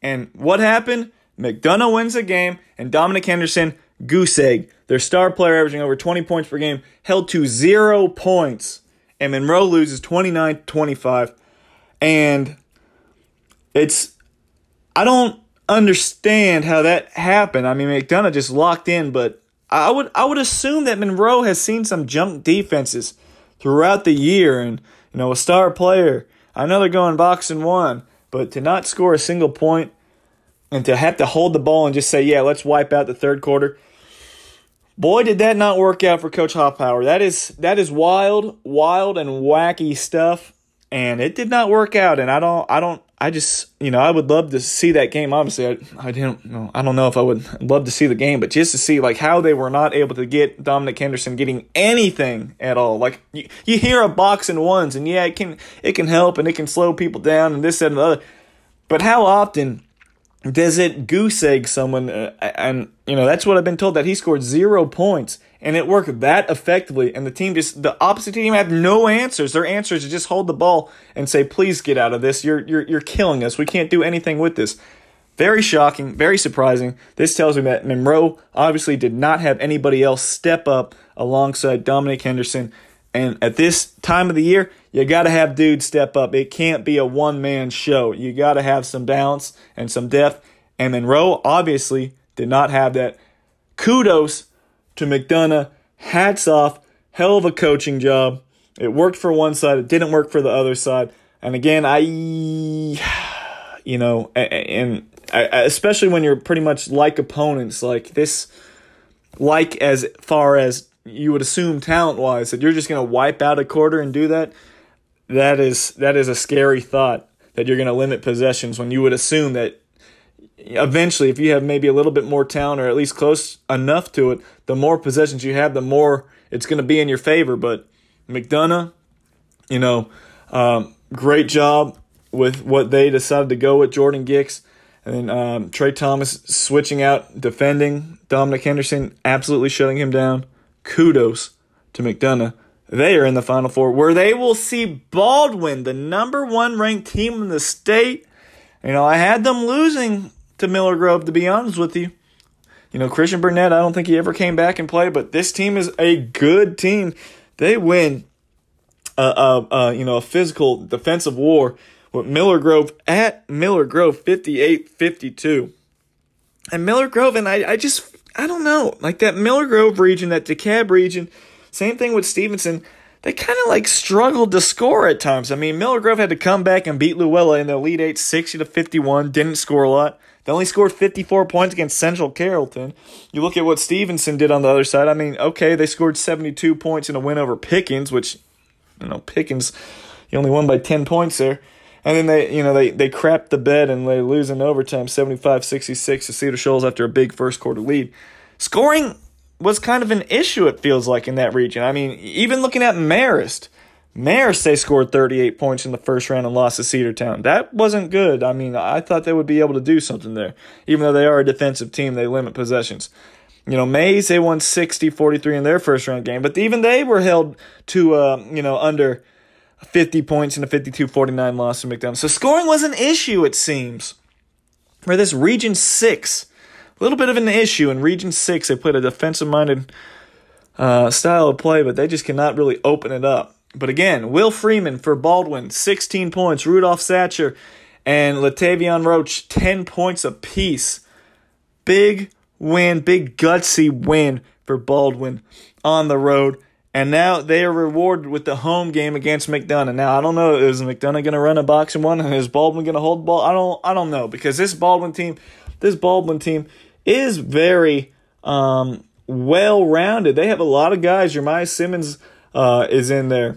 And what happened? McDonough wins the game, and Dominic Henderson, goose egg, their star player averaging over 20 points per game, held to zero points. And Monroe loses 29 25. And it's, I don't understand how that happened. I mean, McDonough just locked in, but I would I would assume that Monroe has seen some junk defenses throughout the year, and you know a star player. I know they're going box and one, but to not score a single point and to have to hold the ball and just say, yeah, let's wipe out the third quarter. Boy, did that not work out for Coach Hoppower. That is that is wild, wild and wacky stuff, and it did not work out. And I don't, I don't, I just, you know, I would love to see that game. Obviously, I, I didn't, know, I don't know if I would love to see the game, but just to see like how they were not able to get Dominic Henderson getting anything at all. Like you, you hear a box and ones, and yeah, it can, it can help and it can slow people down and this and the other, but how often? Does it goose egg someone? Uh, and, you know, that's what I've been told that he scored zero points and it worked that effectively. And the team just, the opposite team had no answers. Their answers is just hold the ball and say, please get out of this. You're, you're, you're killing us. We can't do anything with this. Very shocking, very surprising. This tells me that Monroe obviously did not have anybody else step up alongside Dominic Henderson And at this time of the year, you got to have dudes step up. It can't be a one man show. You got to have some balance and some depth. And Monroe obviously did not have that. Kudos to McDonough. Hats off. Hell of a coaching job. It worked for one side, it didn't work for the other side. And again, I, (sighs) you know, and especially when you're pretty much like opponents, like this, like as far as you would assume talent wise that you're just going to wipe out a quarter and do that that is that is a scary thought that you're going to limit possessions when you would assume that eventually if you have maybe a little bit more talent or at least close enough to it the more possessions you have the more it's going to be in your favor. But mcdonough you know um, great job with what they decided to go with jordan gicks. And then um, Trey Thomas switching out, defending Dominic Henderson, absolutely shutting him down kudos to McDonough. They are in the Final Four where they will see Baldwin, the number one ranked team in the state. You know, I had them losing to Miller Grove, to be honest with you. You know, Christian Burnett, I don't think he ever came back and played, but this team is a good team. They win, uh, uh, uh, you know, a physical defensive war with Miller Grove at Miller Grove 58 52. And Miller Grove, and I, I just I don't know, like that Miller Grove region, that DeKalb region, same thing with Stevenson. They kind of like struggled to score at times. I mean, Miller Grove had to come back and beat Luella in the Elite Eight, 60 to 51. Didn't score a lot. They only scored 54 points against Central Carrollton. You look at what Stevenson did on the other side. I mean, okay, they scored 72 points in a win over Pickens, which, you know, Pickens, he only won by 10 points there. And then they, you know, they, they crapped the bed and they lose in overtime 75 66 to Cedar Shoals after a big first quarter lead. Scoring was kind of an issue, it feels like, in that region. I mean, even looking at Marist, Marist, they scored 38 points in the first round and lost to Cedartown. That wasn't good. I mean, I thought they would be able to do something there. Even though they are a defensive team, they limit possessions. You know, Mays, they won 60 43 in their first round game, but even they were held to, uh, you know, under 50 points in a 52 49 loss to McDonough. So scoring was an issue, it seems. For this Region 6, a little bit of an issue. In Region 6, they played a defensive minded uh, style of play, but they just cannot really open it up. But again, Will Freeman for Baldwin, 16 points. Rudolph Satcher and Latavion Roach, 10 points apiece. Big win, big gutsy win for Baldwin on the road. And now they are rewarded with the home game against McDonough. Now I don't know is McDonough going to run a box and one is Baldwin going to hold the ball? I don't I don't know because this Baldwin team, this Baldwin team is very um, well rounded. They have a lot of guys. Jeremiah Simmons uh, is in there.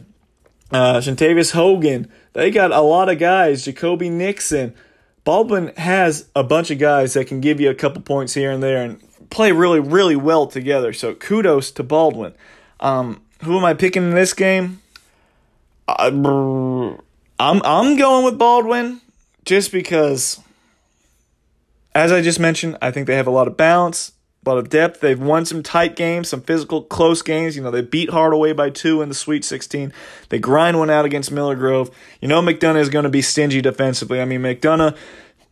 Uh, Shantavius Hogan. They got a lot of guys. Jacoby Nixon. Baldwin has a bunch of guys that can give you a couple points here and there and play really, really well together. So kudos to Baldwin. Um, who am I picking in this game? I'm I'm going with Baldwin just because, as I just mentioned, I think they have a lot of balance, a lot of depth. They've won some tight games, some physical close games. You know, they beat Hardaway by two in the Sweet 16. They grind one out against Miller Grove. You know, McDonough is going to be stingy defensively. I mean, McDonough,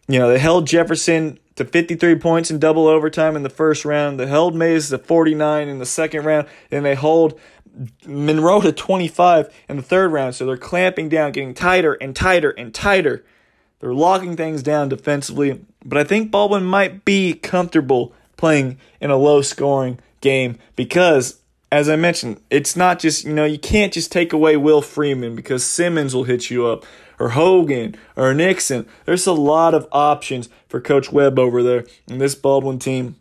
you know, they held Jefferson to 53 points in double overtime in the first round. They held Mays to 49 in the second round. And they hold Monroe to 25 in the third round. So they're clamping down, getting tighter and tighter and tighter. They're locking things down defensively. But I think Baldwin might be comfortable playing in a low scoring game because, as I mentioned, it's not just, you know, you can't just take away Will Freeman because Simmons will hit you up or Hogan or Nixon. There's a lot of options for Coach Webb over there. And this Baldwin team,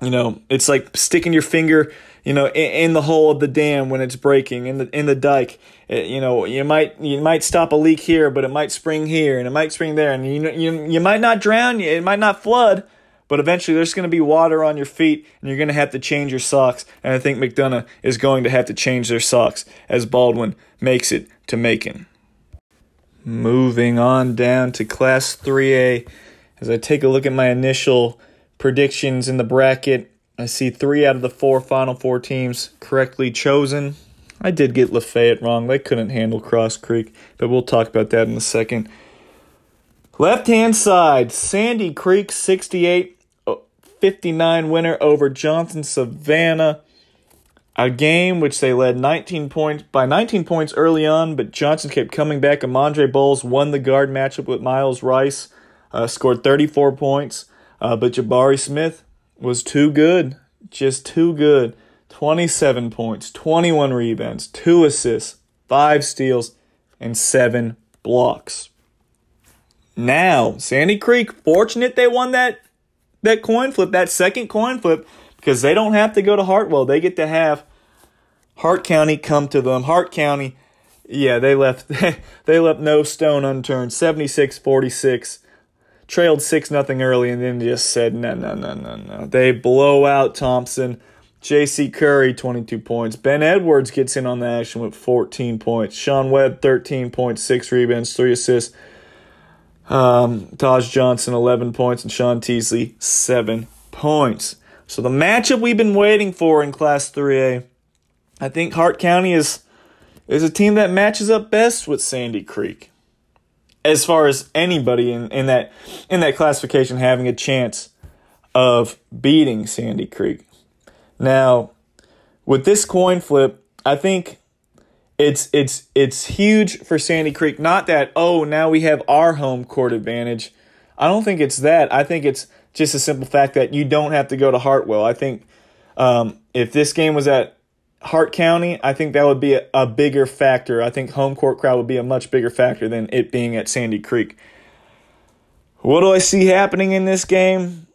you know, it's like sticking your finger you know, in, in, the hole of the dam when it's breaking in the in the dike. It, you know, you might you might stop a leak here, but it might spring here and it might spring there, and you you you might not drown, it might not flood, but eventually there's going to be water on your feet, and you're going to have to change your socks. And I think McDonough is going to have to change their socks as Baldwin makes it to Macon. Moving on down to Class 3A, as I take a look at my initial predictions in the bracket. I see three out of the four Final Four teams correctly chosen. I did get Lafayette wrong. They couldn't handle Cross Creek, but we'll talk about that in a second. Left hand side, Sandy Creek 68 59 winner over Johnson Savannah. A game which they led 19 points by 19 points early on, but Johnson kept coming back. Amandre Bowles won the guard matchup with Myles Rice, uh, scored 34 points, uh, but Jabari Smith was too good, just too good. 27 points, 21 rebounds, two assists, five steals, and seven blocks. Now, Sandy Creek, fortunate they won that that coin flip, that second coin flip, because they don't have to go to Hartwell. They get to have Hart County come to them. Hart County, yeah, they left (laughs) they left no stone unturned. 76-46. Trailed 6 nothing early and then just said no no no no no. They blow out Thompson. J.C. Curry, 22 points. Ben Edwards gets in on the action with 14 points. Sean Webb, 13 points, 6 rebounds, 3 assists. Um, Taj Johnson, 11 points, and Sean Teasley, 7 points. So the matchup we've been waiting for in Class 3A, I think Hart County is is a team that matches up best with Sandy Creek. As far as anybody in, in that in that classification having a chance of beating Sandy Creek. Now, with this coin flip, I think it's it's it's huge for Sandy Creek. Not that oh now we have our home court advantage. I don't think it's that. I think it's just a simple fact that you don't have to go to Hartwell. I think um, if this game was at Hart County, I think that would be a, a, bigger factor. I think home court crowd would be a much bigger factor than it being at Sandy Creek. What do I see happening in this game?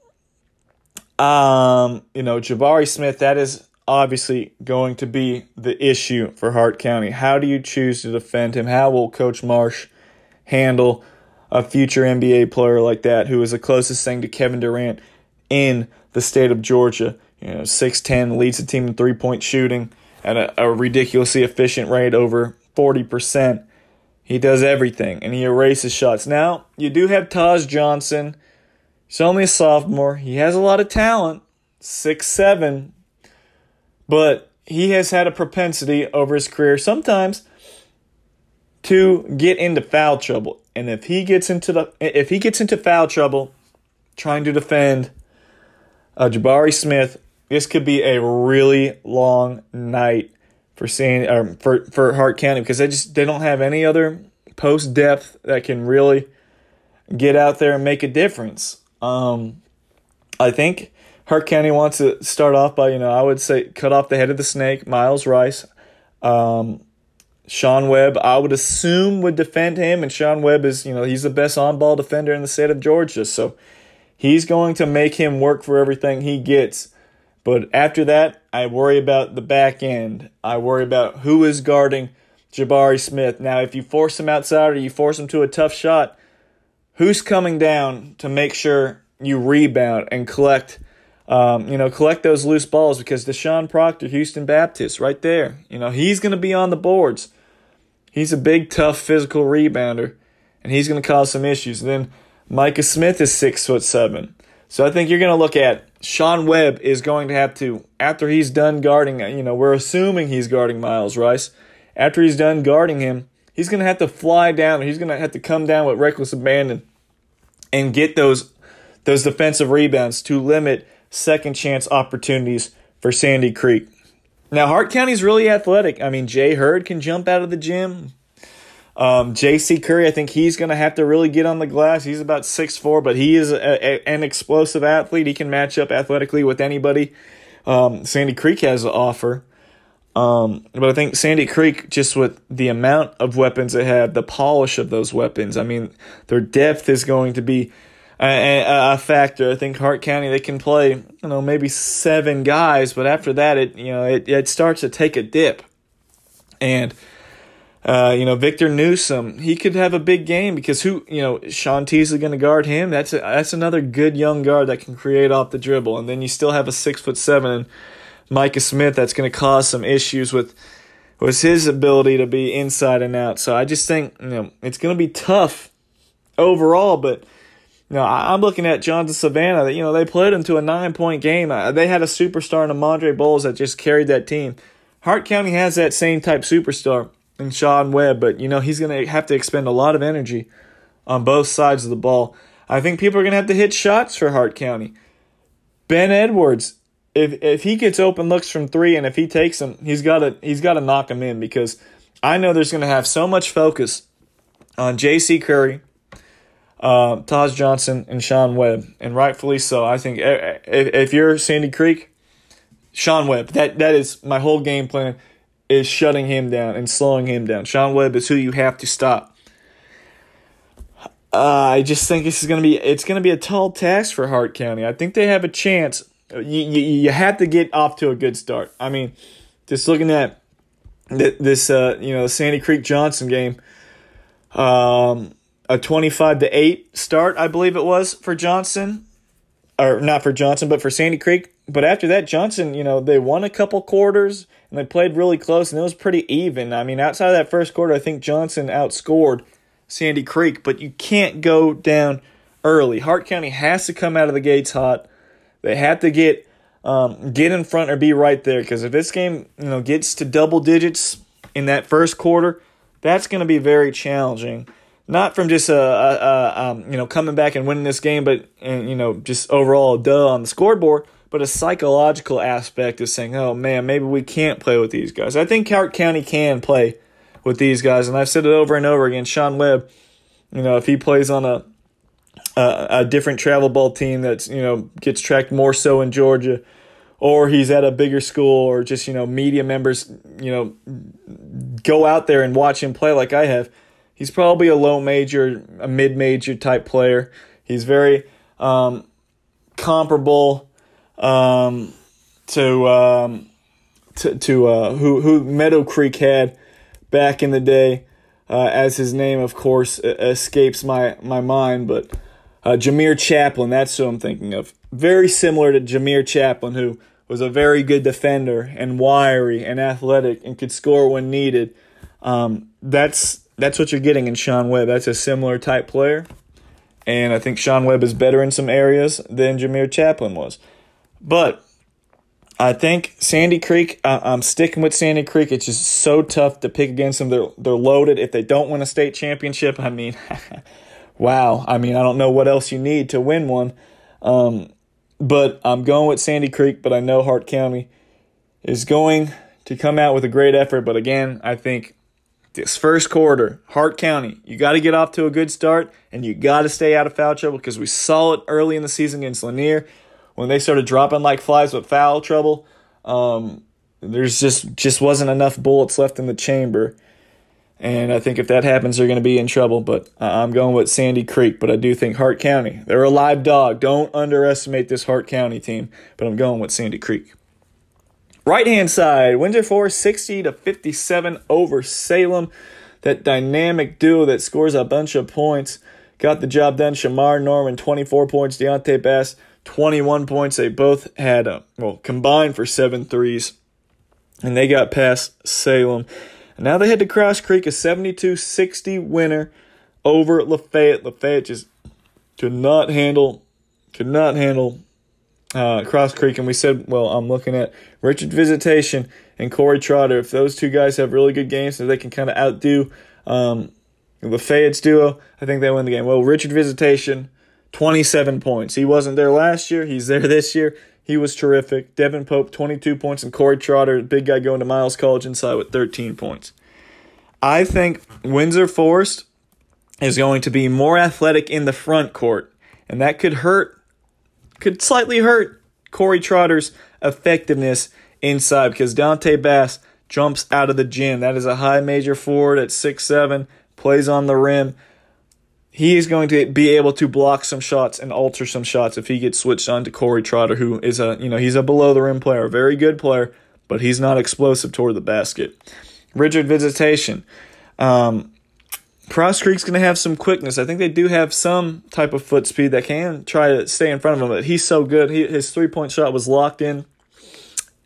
Um, you know, Jabari Smith, that is obviously going to be the issue for Hart County. How do you choose to defend him? How will Coach Marsh handle a future NBA player like that who is the closest thing to Kevin Durant in the state of Georgia? You know, 6'10, leads the team in three point shooting at a, a ridiculously efficient rate, over 40%. He does everything and he erases shots. Now, you do have Taj Johnson. He's only a sophomore. He has a lot of talent, six seven, but he has had a propensity over his career sometimes to get into foul trouble. And if he gets into the if he gets into foul trouble trying to defend uh, Jabari Smith, this could be a really long night for San um, for for Hart County because they just they don't have any other post depth that can really get out there and make a difference. Um, I think Hart County wants to start off by you know I would say cut off the head of the snake, Myles Rice. Um, Sean Webb, I would assume would defend him, and Sean Webb is, you know, he's the best on ball defender in the state of Georgia. So he's going to make him work for everything he gets. But after that, I worry about the back end. I worry about who is guarding Jabari Smith. Now, if you force him outside or you force him to a tough shot, who's coming down to make sure you rebound and collect, um, you know, collect those loose balls? Because Deshaun Proctor, Houston Baptist, right there, you know, he's going to be on the boards. He's a big, tough, physical rebounder, and he's going to cause some issues. And then Micah Smith is six foot seven. So I think you're going to look at Sean Webb is going to have to, after he's done guarding, you know, we're assuming he's guarding Myles Rice. After he's done guarding him, he's going to have to fly down. He's going to have to come down with reckless abandon and get those those defensive rebounds to limit second chance opportunities for Sandy Creek. Now, Hart County's really athletic. I mean, Jay Hurd can jump out of the gym. Um, J.C. Curry, I think he's going to have to really get on the glass. He's about six four, but he is a, a, an explosive athlete. He can match up athletically with anybody um, Sandy Creek has to offer. Um, but I think Sandy Creek, just with the amount of weapons they have, the polish of those weapons, I mean, their depth is going to be a, a, a factor. I think Hart County they can play, you know, maybe seven guys, but after that, it you know it it starts to take a dip, and uh, you know, Victor Newsom, he could have a big game because who, you know, Sean Teasley going to guard him. That's a, that's another good young guard that can create off the dribble. And then you still have a six foot seven Micah Smith that's going to cause some issues with was his ability to be inside and out. So I just think you know it's going to be tough overall. But you know, I'm looking at Johnson Savannah. You know, they played into a nine point game. They had a superstar in Amandre Bowles that just carried that team. Hart County has that same type superstar and Sean Webb, but you know he's going to have to expend a lot of energy on both sides of the ball. I think people are going to have to hit shots for Hart County. Ben Edwards, if if he gets open looks from three, and if he takes them, he's got to he's got to knock them in because I know there's going to have so much focus on J.C. Curry, uh, Taj Johnson, and Sean Webb, and rightfully so. I think if, if you're Sandy Creek, Sean Webb, that that is my whole game plan is shutting him down and slowing him down. Sean Webb is who you have to stop. Uh, I just think this is gonna be it's gonna be a tall task for Hart County. I think they have a chance. You you, you have to get off to a good start. I mean, just looking at this uh, you know Sandy Creek Johnson game, um, a twenty five to eight start I believe it was for Johnson, or not for Johnson but for Sandy Creek. But after that, Johnson, you know, they won a couple quarters and they played really close and it was pretty even. I mean, outside of that first quarter, I think Johnson outscored Sandy Creek, but you can't go down early. Hart County has to come out of the gates hot. They have to get um, get in front or be right there because if this game you know gets to double digits in that first quarter, that's going to be very challenging. Not from just a, a, a um, you know coming back and winning this game, but and, you know just overall duh on the scoreboard, but a psychological aspect of saying, oh man, maybe we can't play with these guys. I think Hart County can play with these guys, and I've said it over and over again. Sean Webb, you know, if he plays on a a, a different travel ball team that's you know gets tracked more so in Georgia, or he's at a bigger school, or just you know media members, you know, go out there and watch him play like I have. He's probably a low major, a mid major type player. He's very um, comparable um, to um, to, to uh, who who Meadow Creek had back in the day, uh, as his name, of course, escapes my, my mind. But uh, Jameer Chaplin, that's who I'm thinking of. Very similar to Jameer Chaplin, who was a very good defender and wiry and athletic and could score when needed. Um, that's that's what you're getting in Sean Webb. That's a similar type player. And I think Sean Webb is better in some areas than Jameer Chaplin was. But I think Sandy Creek. Uh, I'm sticking with Sandy Creek. It's just so tough to pick against them. They're they're loaded. If they don't win a state championship, I mean, (laughs) wow. I mean, I don't know what else you need to win one. Um, but I'm going with Sandy Creek. But I know Hart County is going to come out with a great effort. But again, I think this first quarter, Hart County, you got to get off to a good start and you got to stay out of foul trouble because we saw it early in the season against Lanier when they started dropping like flies with foul trouble, um, there's just just wasn't enough bullets left in the chamber. And I think if that happens, they're going to be in trouble. But I'm going with Sandy Creek. But I do think Hart County, they're a live dog. Don't underestimate this Hart County team. But I'm going with Sandy Creek. Right hand side, Windsor Forest 60 to 57 over Salem. That dynamic duo that scores a bunch of points got the job done. Shamar Norman 24 points, Deontay Bass 21 points. They both had, uh, well, combined for seven threes, and they got past Salem. And now they head to Cross Creek, a 72 60 winner over Lafayette. Lafayette just could not handle, could not handle uh, Cross Creek. And we said, well, I'm looking at Richard Visitation and Corey Trotter. If those two guys have really good games, so they can kind of outdo um, Lafayette's duo, I think they win the game. Well, Richard Visitation 27 points. He wasn't there last year. He's there this year. He was terrific. Devin Pope, 22 points, and Corey Trotter, big guy going to Miles College inside with 13 points. I think Windsor Forest is going to be more athletic in the front court, and that could hurt, could slightly hurt Corey Trotter's effectiveness inside because Dante Bass jumps out of the gym. That is a high major forward at six seven, plays on the rim he is going to be able to block some shots and alter some shots if he gets switched on to Corey Trotter, who is a you know he's a below the rim player, a very good player, but he's not explosive toward the basket. Richard Visitation. Um, Cross Creek's going to have some quickness. I think they do have some type of foot speed that can try to stay in front of him, but he's so good. He, his three point shot was locked in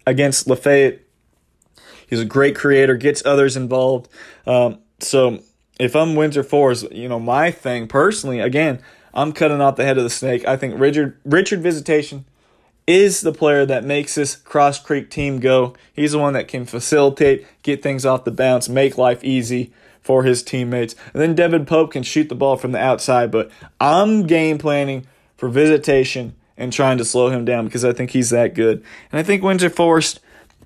against Lafayette. He's a great creator, gets others involved. Um, so if I'm Windsor Forest, you know, my thing personally, again, I'm cutting off the head of the snake. I think Richard Richard Visitation is the player that makes this Cross Creek team go. He's the one that can facilitate, get things off the bounce, make life easy for his teammates. And then Devin Pope can shoot the ball from the outside, but I'm game planning for Visitation and trying to slow him down because I think he's that good. And I think Windsor Forest,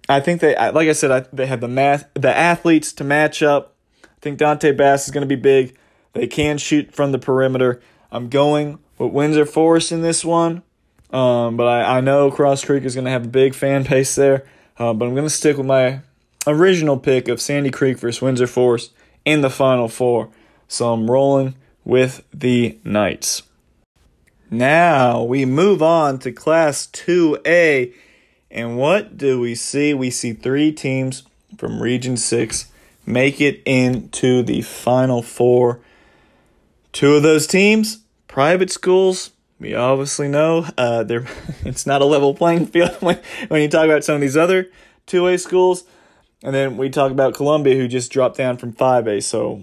I think they, like I said, I, they have the math, the athletes to match up. Think Dante Bass is going to be big. They can shoot from the perimeter. I'm going with Windsor Forest in this one. Um, but I, I know Cross Creek is going to have a big fan (laughs) base there. Uh, but I'm going to stick with my original pick of Sandy Creek versus Windsor Forest in the Final Four. So I'm rolling with the Knights. Now we move on to Class 2A. And what do we see? We see three teams from Region 6 make it into the Final Four. Two of those teams, private schools. We obviously know uh, they're, (laughs) it's not a level playing field (laughs) when, when you talk about some of these other 2A schools. And then we talk about Columbia, who just dropped down from 5A. So,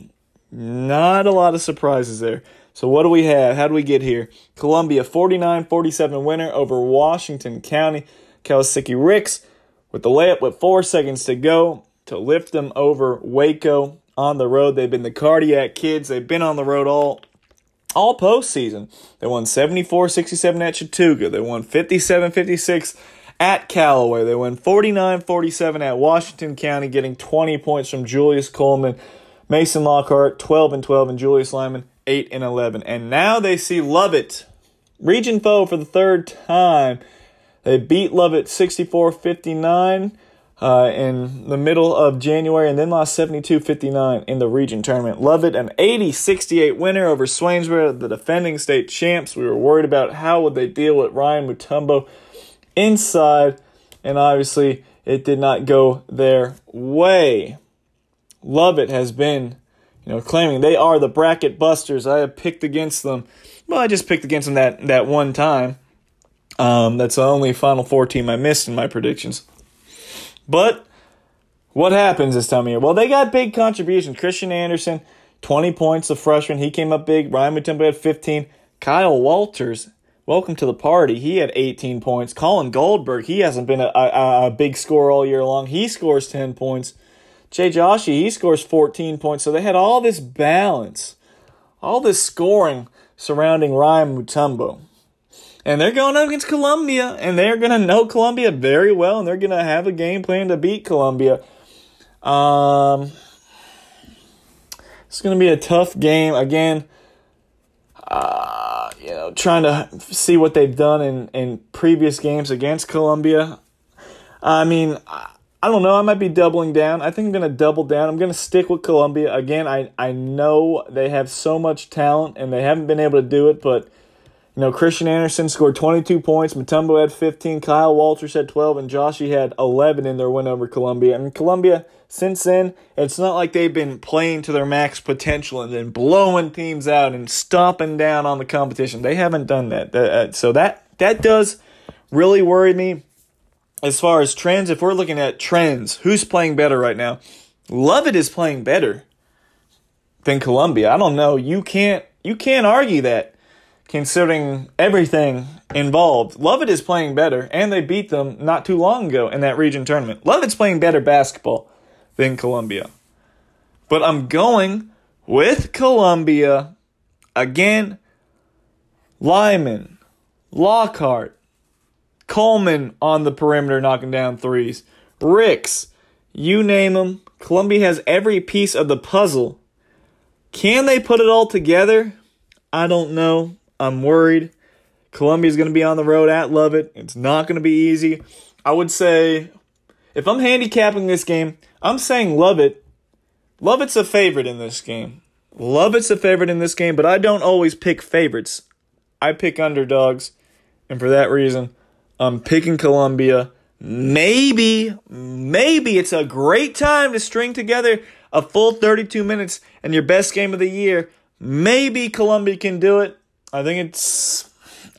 not a lot of surprises there. So, what do we have? How do we get here? Columbia 49 47 winner over Washington County. Kawasaki Ricks with the layup with four seconds to go to lift them over Waco on the road. They've been the cardiac kids. They've been on the road all all postseason. They won 74 67 at Chattooga. They won 57 56 at Callaway. They won 49 47 at Washington County, getting 20 points from Julius Coleman, Mason Lockhart, 12 and 12, and Julius Lyman, 8 and 11. And now they see Lovett, region foe for the third time. They beat Lovett 64 59 uh, in the middle of January and then lost 72 59 in the region tournament. Lovett, an 80 68 winner over Swainsboro, the defending state champs. We were worried about how would they deal with Ryan Mutombo inside, and obviously it did not go their way. Lovett has been you know, claiming they are the bracket busters. I have picked against them. Well, I just picked against them that, that one time. Um, that's the only Final Four team I missed in my predictions. But what happens this time of year? Well, they got big contributions. Christian Anderson, 20 points, the freshman. He came up big. Ryan Mutombo had 15. Kyle Walters, welcome to the party. He had 18 points. Colin Goldberg, he hasn't been a, a, a big scorer all year long. He scores 10 points. Jay Joshi, he scores 14 points. So they had all this balance, all this scoring surrounding Ryan Mutombo. And they're going up against Columbia, and they're going to know Columbia very well, and they're going to have a game plan to beat Columbia. Um, it's going to be a tough game. Again, uh, you know, trying to see what they've done in, in previous games against Columbia. I mean, I don't know. I might be doubling down. I think I'm going to double down. I'm going to stick with Columbia. Again, I, I know they have so much talent and they haven't been able to do it, but you know, Christian Anderson scored 22 points, Mutombo had 15, Kyle Walters had 12, and Joshi had 11 in their win over Columbia. And Columbia, since then, it's not like they've been playing to their max potential and then blowing teams out and stomping down on the competition. They haven't done that. Uh, so that that does really worry me as far as trends, if we're looking at trends, who's playing better right now? Lovett is playing better than Columbia. I don't know. You can't you can't argue that considering everything involved. Lovett is playing better, and they beat them not too long ago in that region tournament. Lovett's playing better basketball than Columbia. But I'm going with Columbia again. Lyman, Lockhart, Coleman on the perimeter knocking down threes. Ricks, you name them. Columbia has every piece of the puzzle. Can they put it all together? I don't know. I'm worried. Columbia's going to be on the road at Lovett. It's not going to be easy. I would say, if I'm handicapping this game, I'm saying Lovett. Lovett's a favorite in this game. Lovett's a favorite in this game, but I don't always pick favorites. I pick underdogs, and for that reason, I'm picking Columbia. Maybe, maybe it's a great time to string together a full 32 minutes and your best game of the year. Maybe Columbia can do it. I think it's,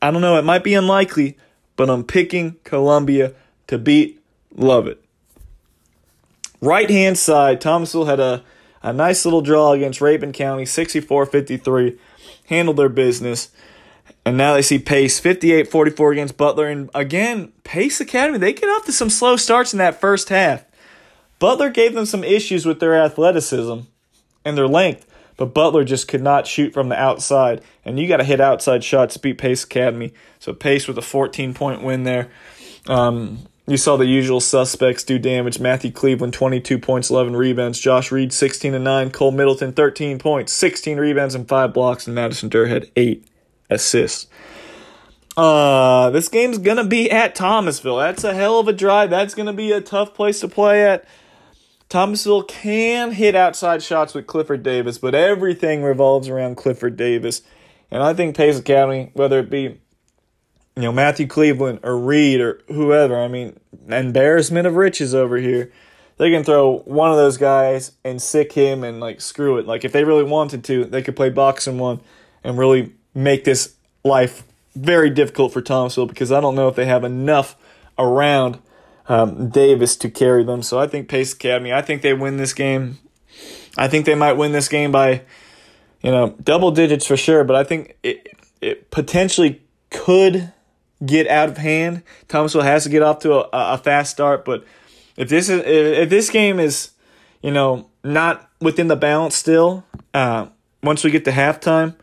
I don't know, it might be unlikely, but I'm picking Columbia to beat Lovett. Right hand side, Thomasville had a, a nice little draw against Rabun County, 64 53. Handled their business. And now they see Pace 58 44 against Butler. And again, Pace Academy, they get off to some slow starts in that first half. Butler gave them some issues with their athleticism and their length. But Butler just could not shoot from the outside. And you got to hit outside shots to beat Pace Academy. So Pace with a 14 point win there. Um, you saw the usual suspects do damage. Matthew Cleveland, 22 points, 11 rebounds. Josh Reed, 16 and 9. Cole Middleton, 13 points, 16 rebounds, and 5 blocks. And Madison Durr had 8 assists. Uh, this game's gonna be at Thomasville. That's a hell of a drive. That's gonna be a tough place to play at. Thomasville can hit outside shots with Clifford Davis, but everything revolves around Clifford Davis. And I think Pace Academy, whether it be you know, Matthew Cleveland or Reed or whoever. I mean, embarrassment of riches over here. They can throw one of those guys and sic him and like screw it. Like if they really wanted to, they could play box and one and really make this life very difficult for Thomasville because I don't know if they have enough around um, Davis to carry them. So I think Pace Academy. I think they win this game. I think they might win this game by, you know, double digits for sure. But I think it it potentially could get out of hand. Thomasville has to get off to a, a fast start, but if this is if this game is, you know, not within the balance still, uh, once we get to halftime,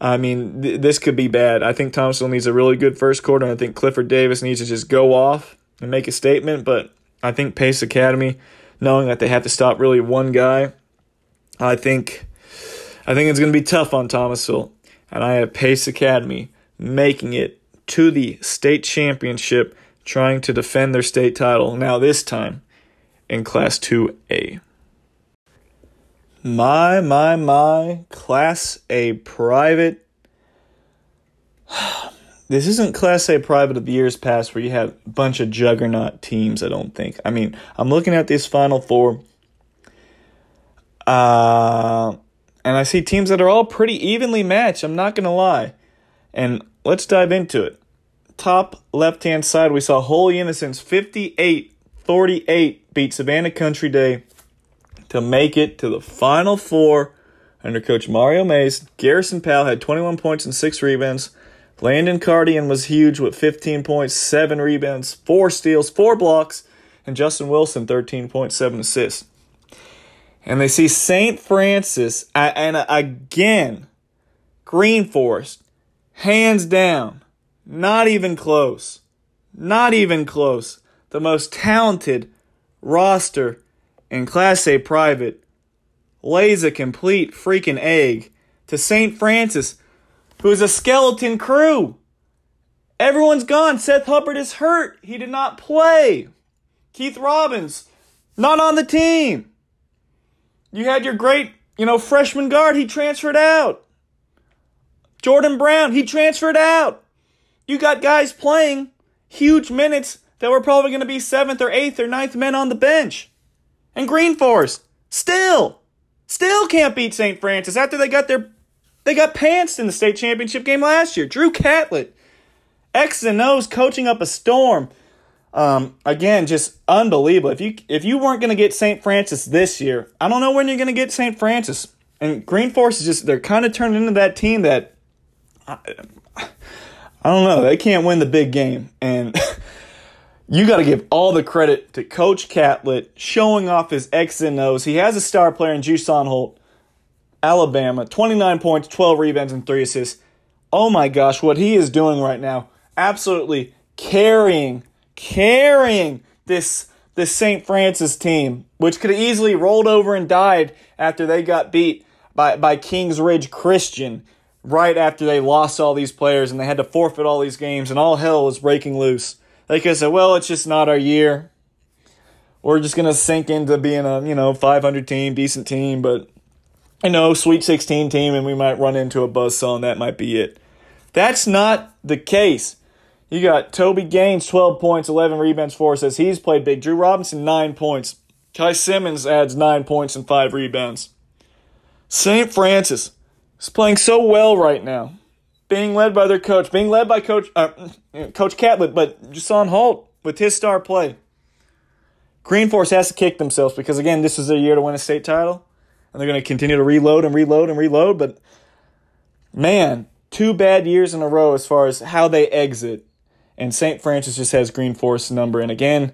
I mean, th- this could be bad. I think Thomasville needs a really good first quarter, and I think Clifford Davis needs to just go off and make a statement. But I think Pace Academy, knowing that they have to stop really one guy, I think, I think it's going to be tough on Thomasville, and I have Pace Academy making it to the state championship, trying to defend their state title, now this time in Class 2A. My, my, my, Class A private. (sighs) This isn't Class A private of the years past where you have a bunch of juggernaut teams, I don't think. I mean, I'm looking at this Final Four. Uh, and I see teams that are all pretty evenly matched, I'm not going to lie. And let's dive into it. Top left hand side, we saw Holy Innocents 58 48 beat Savannah Country Day to make it to the Final Four under Coach Mario Mays. Garrison Powell had 21 points and 6 rebounds. Landon Cardian was huge with 15 points, 7 rebounds, 4 steals, 4 blocks, and Justin Wilson 13.7 assists. And they see St. Francis, and again, Green Forest Hands down. Not even close. Not even close. The most talented roster in Class A private lays a complete freaking egg to St. Francis, who is a skeleton crew. Everyone's gone. Seth Hubbard is hurt. He did not play. Keith Robbins, not on the team. You had your great, you know, freshman guard. He transferred out. Jordan Brown, he transferred out. You got guys playing huge minutes that were probably going to be seventh or eighth or ninth men on the bench. And Green Forest, still, still can't beat St. Francis after they got their, they got pants in the state championship game last year. Drew Catlett, X and O's coaching up a storm. Um, again, just unbelievable. If you if you weren't going to get St. Francis this year, I don't know when you're going to get St. Francis. And Green Forest is just they're kind of turning into that team that I, I don't know. They can't win the big game. And (laughs) you got to give all the credit to Coach Catlett showing off his X and O's. He has a star player in Jusaun Holt, Alabama, 29 points, 12 rebounds, and 3 assists. Oh my gosh, what he is doing right now. Absolutely carrying, carrying this this St. Francis team, which could have easily rolled over and died after they got beat by, by Kings Ridge Christian right after they lost all these players and they had to forfeit all these games and all hell was breaking loose. They could say, well, it's just not our year. We're just going to sink into being a, you know, 500 team, decent team, but, you know, Sweet 16 team and we might run into a buzzsaw and that might be it. That's not the case. You got Toby Gaines, 12 points, 11 rebounds, 4 says he's played big. Drew Robinson, 9 points. Kai Simmons adds 9 points and 5 rebounds. St. Francis, is playing so well right now, being led by their coach, being led by Coach uh, (clears throat) Coach Catlett, but Jusaun Holt with his star play. Green Forest has to kick themselves because again, this is their year to win a state title, and they're going to continue to reload and reload and reload. But man, two bad years in a row as far as how they exit, and St. Francis just has Green Forest number. And again,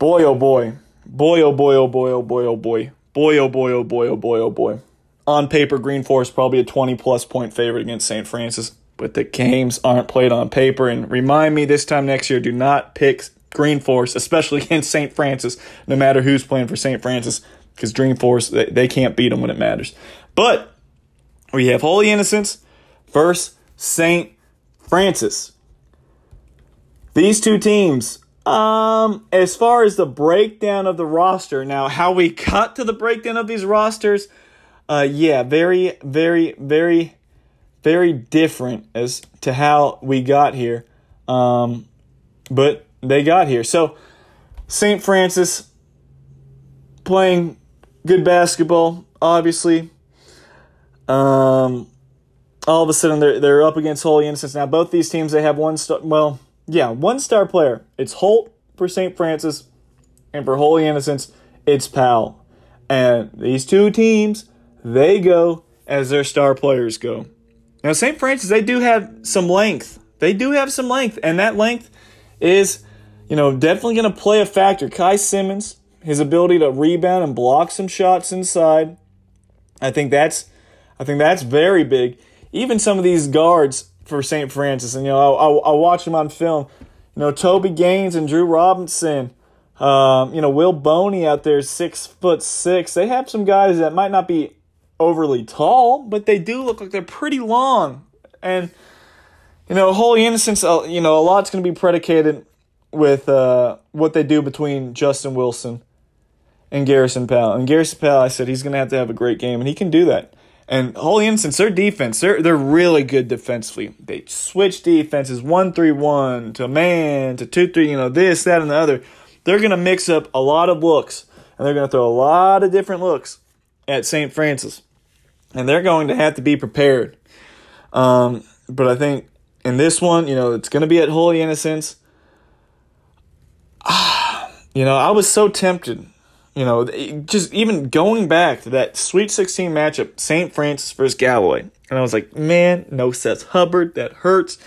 boy oh boy, boy oh boy oh boy oh boy oh boy, boy oh boy oh boy oh boy oh boy. on paper, Green Forest probably a 20 plus point favorite against St. Francis, but the games aren't played on paper. And remind me this time next year, do not pick Green Forest, especially (laughs) against St. Francis, no matter who's playing for St. Francis, because Forest, they, they can't beat them when it matters. But we have Holy Innocents versus St. Francis. These two teams, um, as far as the breakdown of the roster, now how we cut to the breakdown of these rosters, uh, yeah, very, very, very, very different as to how we got here. Um, but they got here. So, St. Francis playing good basketball, obviously. Um, all of a sudden they're they're up against Holy Innocents Now both these teams they have one star. Well, yeah, one star player. It's Holt for St. Francis, and for Holy Innocents, it's Powell. And these two teams they go as their star players go. Now St. Francis they do have some length. They do have some length, and that length is, you know, definitely going to play a factor. Kai Simmons, his ability to rebound and block some shots inside, I think that's, I think that's very big even some of these guards for St. Francis, and you know, I, I, I watch them on film. You know, Toby Gaines and Drew Robinson. Um, you know, Will Boney out there, six foot six. They have some guys that might not be overly tall, but they do look like they're pretty long. And you know, Holy Innocents. Uh, you know, a lot's going to be predicated with uh, what they do between Justin Wilson and Garrison Powell. And Garrison Powell, I said he's going to have to have a great game, and he can do that. And Holy Innocents, their defense, they're they're really good defensively. They switch defenses one three one to man to two three, you know, this, that, and the other. They're gonna mix up a lot of looks and they're gonna throw a lot of different looks at St. Francis. And they're going to have to be prepared. Um, but I think in this one, you know, it's gonna be at Holy Innocents. (sighs) you know, I was so tempted you know, just even going back to that Sweet 16 matchup, St. Francis versus Galloway. And I was like, man, no Seth Hubbard. That hurts.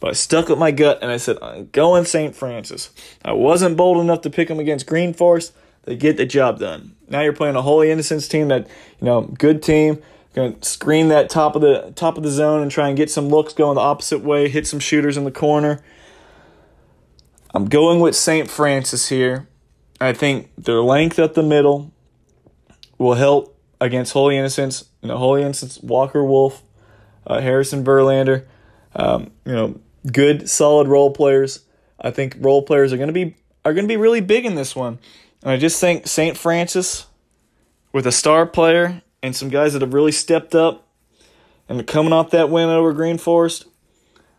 But I stuck with my gut and I said, I'm going St. Francis. I wasn't bold enough to pick them against Green Forest. They get the job done. Now you're playing a Holy Innocents team that, you know, good team. Going to screen that top of the top of the zone and try and get some looks going the opposite way, hit some shooters in the corner. I'm going with St. Francis here. I think their length at the middle will help against Holy Innocents. You know, Holy Innocents, Walker Wolf, uh, Harrison Verlander. Um, you know, good, solid role players. I think role players are going to be are going to be really big in this one. And I just think St. Francis, with a star player and some guys that have really stepped up and coming off that win over Green Forest,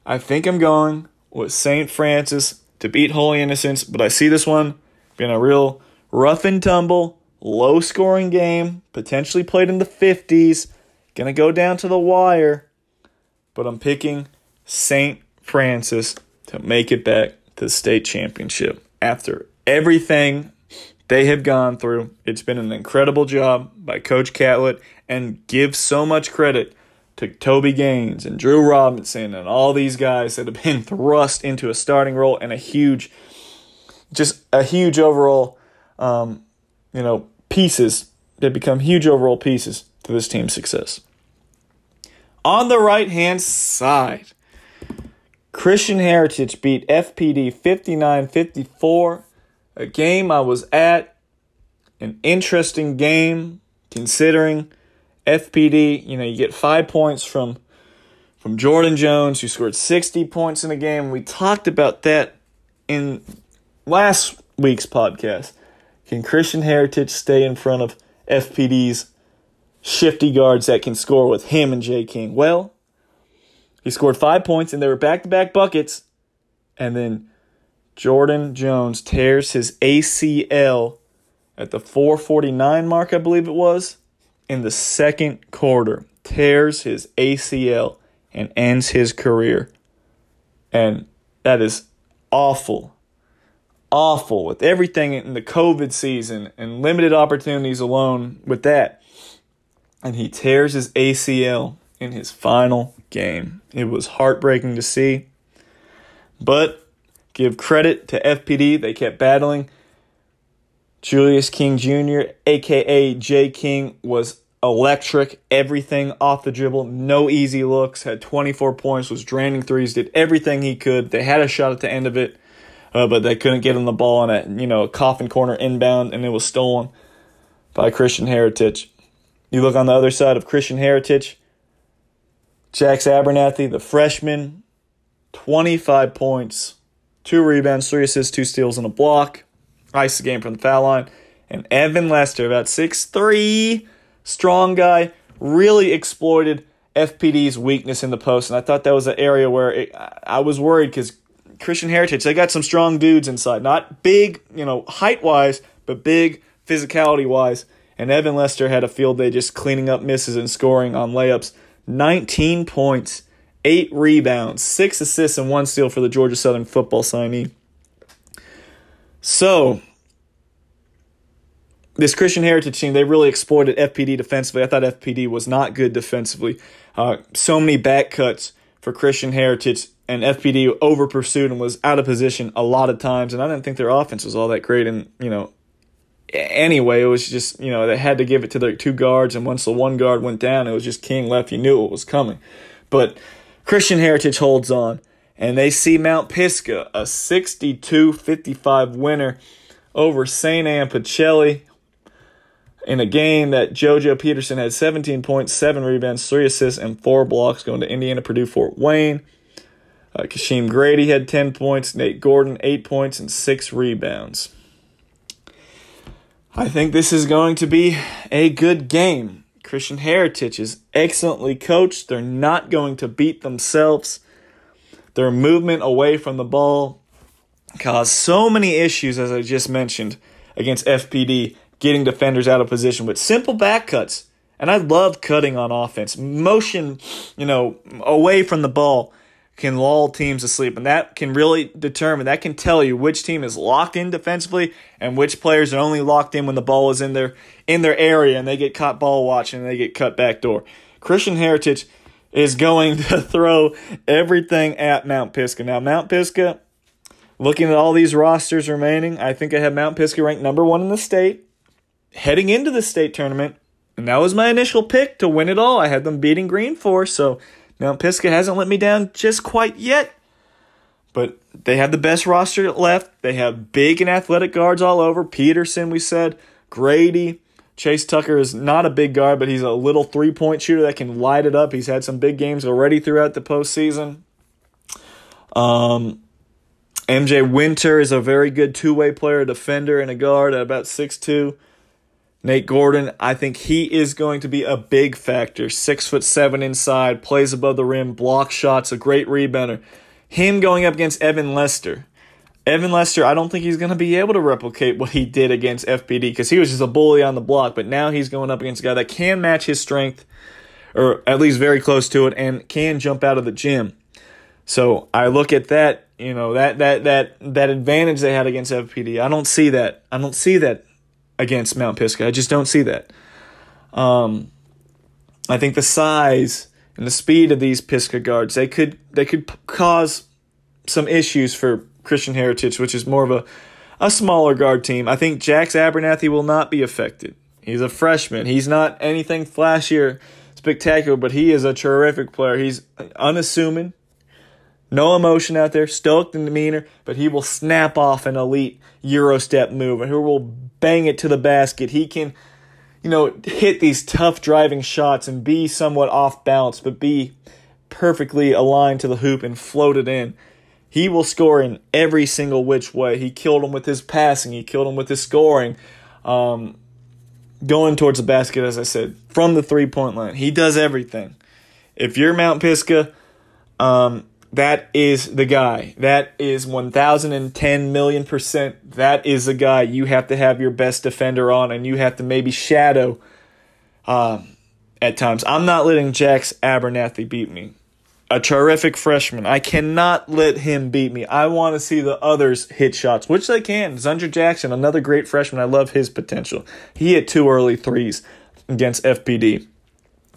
I think I'm going with St. Francis to beat Holy Innocents. But I see this one been a real rough and tumble, low scoring game, potentially played in the 50s. Gonna go down to the wire, but I'm picking St. Francis to make it back to the state championship. After everything they have gone through, it's been an incredible job by Coach Catlett and give so much credit to Toby Gaines and Drew Robinson and all these guys that have been thrust into a starting role and a huge just a huge overall, um, you know, pieces that become huge overall pieces to this team's success. On the right hand side, Christian Heritage beat FPD 59 54, a game I was at, an interesting game considering FPD, you know, you get five points from from Jordan Jones, who scored 60 points in the game. We talked about that in last week's podcast. Can Christian Heritage stay in front of FPD's shifty guards that can score with him and Jay King? Well, he scored five points and they were back to back buckets. And then Jordan Jones tears his ACL at the 449 mark, I believe it was, in the second quarter. Tears his ACL and ends his career. And that is awful awful with everything in the COVID season and limited opportunities alone with that. And he tears his ACL in his final game. It was heartbreaking to see. But give credit to FPD, they kept battling. Julius King Jr., aka J King, was electric, everything off the dribble, no easy looks, had 24 points, was draining threes, did everything he could. They had a shot at the end of it, uh, but they couldn't get him the ball on a you know a coffin corner inbound, and it was stolen by Christian Heritage. You look on the other side of Christian Heritage, Jax Abernathy, the freshman, 25 points, two rebounds, three assists, two steals, and a block. Ice the game from the foul line. And Evan Lester, about six three strong guy, really exploited FPD's weakness in the post. And I thought that was an area where it, I was worried because Christian Heritage, they got some strong dudes inside. Not big, you know, height wise, but big physicality wise. And Evan Lester had a field day just cleaning up misses and scoring on layups. 19 points, 8 rebounds, 6 assists, and 1 steal for the Georgia Southern football signee. So, this Christian Heritage team, they really exploited FPD defensively. I thought FPD was not good defensively. Uh, so many back cuts for Christian Heritage, and FPD over pursued and was out of position a lot of times. And I didn't think their offense was all that great. And, you know, anyway, it was just, you know, they had to give it to their two guards. And once the one guard went down, it was just King left. You knew it was coming. But Christian Heritage holds on, and they see Mount Pisgah, a 62 55 winner over St. Anne Pacelli in a game that JoJo Peterson had 17 points, 7 rebounds, 3 assists, and 4 blocks going to Indiana Purdue Fort Wayne. Uh, Kasheem Grady had 10 points, Nate Gordon 8 points, and 6 rebounds. I think this is going to be a good game. Christian Heritage is excellently coached. They're not going to beat themselves. Their movement away from the ball caused so many issues, as I just mentioned, against FPD getting defenders out of position with simple back cuts. And I love cutting on offense. Motion, you know, away from the ball can lull teams asleep. And that can really determine, that can tell you which team is locked in defensively and which players are only locked in when the ball is in their in their area and they get caught ball watching and they get cut back door. Christian Heritage is going (laughs) to throw everything at Mount Pisgah. Now, Mount Pisgah, looking at all these rosters remaining, I think I have Mount Pisgah ranked number one in the state heading into the state tournament, and that was my initial pick to win it all. I had them beating Green Forest, so Mount Pisgah hasn't let me down just quite yet. But they have the best roster left. They have big and athletic guards all over. Peterson, we said, Grady. Chase Tucker is not a big guard, but he's a little three point shooter that can light it up. He's had some big games already throughout the postseason. Um, MJ Winter is a very good two way player, defender, and a guard at about six two. Nate Gordon, I think he is going to be a big factor. Six foot seven inside, plays above the rim, block shots, a great rebounder. Him going up against Evan Lester. Evan Lester, I don't think he's going to be able to replicate what he did against FPD because he was just a bully on the block. But now he's going up against a guy that can match his strength, or at least very close to it, and can jump out of the gym. So I look at that, you know, that that that that advantage they had against FPD. I don't see that. I don't see that against Mount Pisgah. I just don't see that. Um, I think the size and the speed of these Pisgah guards they could they could cause some issues for Christian Heritage, which is more of a a smaller guard team. I think Jax Abernathy will not be affected. He's a freshman. He's not anything flashier, spectacular, but he is a terrific player. He's unassuming, no emotion out there, stoic in demeanor, but he will snap off an elite Euro step move and he will bang it to the basket. He can, you know, hit these tough driving shots and be somewhat off balance, but be perfectly aligned to the hoop and float it in. He will score in every single which way. He killed him with his passing. He killed him with his scoring. Um, going towards the basket, as I said, from the three point line. He does everything. If you're Mount Pisgah, um, that is the guy. That is 1010 million percent. That is the guy you have to have your best defender on, and you have to maybe shadow um, at times. I'm not letting Jax Abernathy beat me. A terrific freshman. I cannot let him beat me. I want to see the others hit shots, which they can. Zundra Jackson, another great freshman. I love his potential. He hit two early threes against FPD.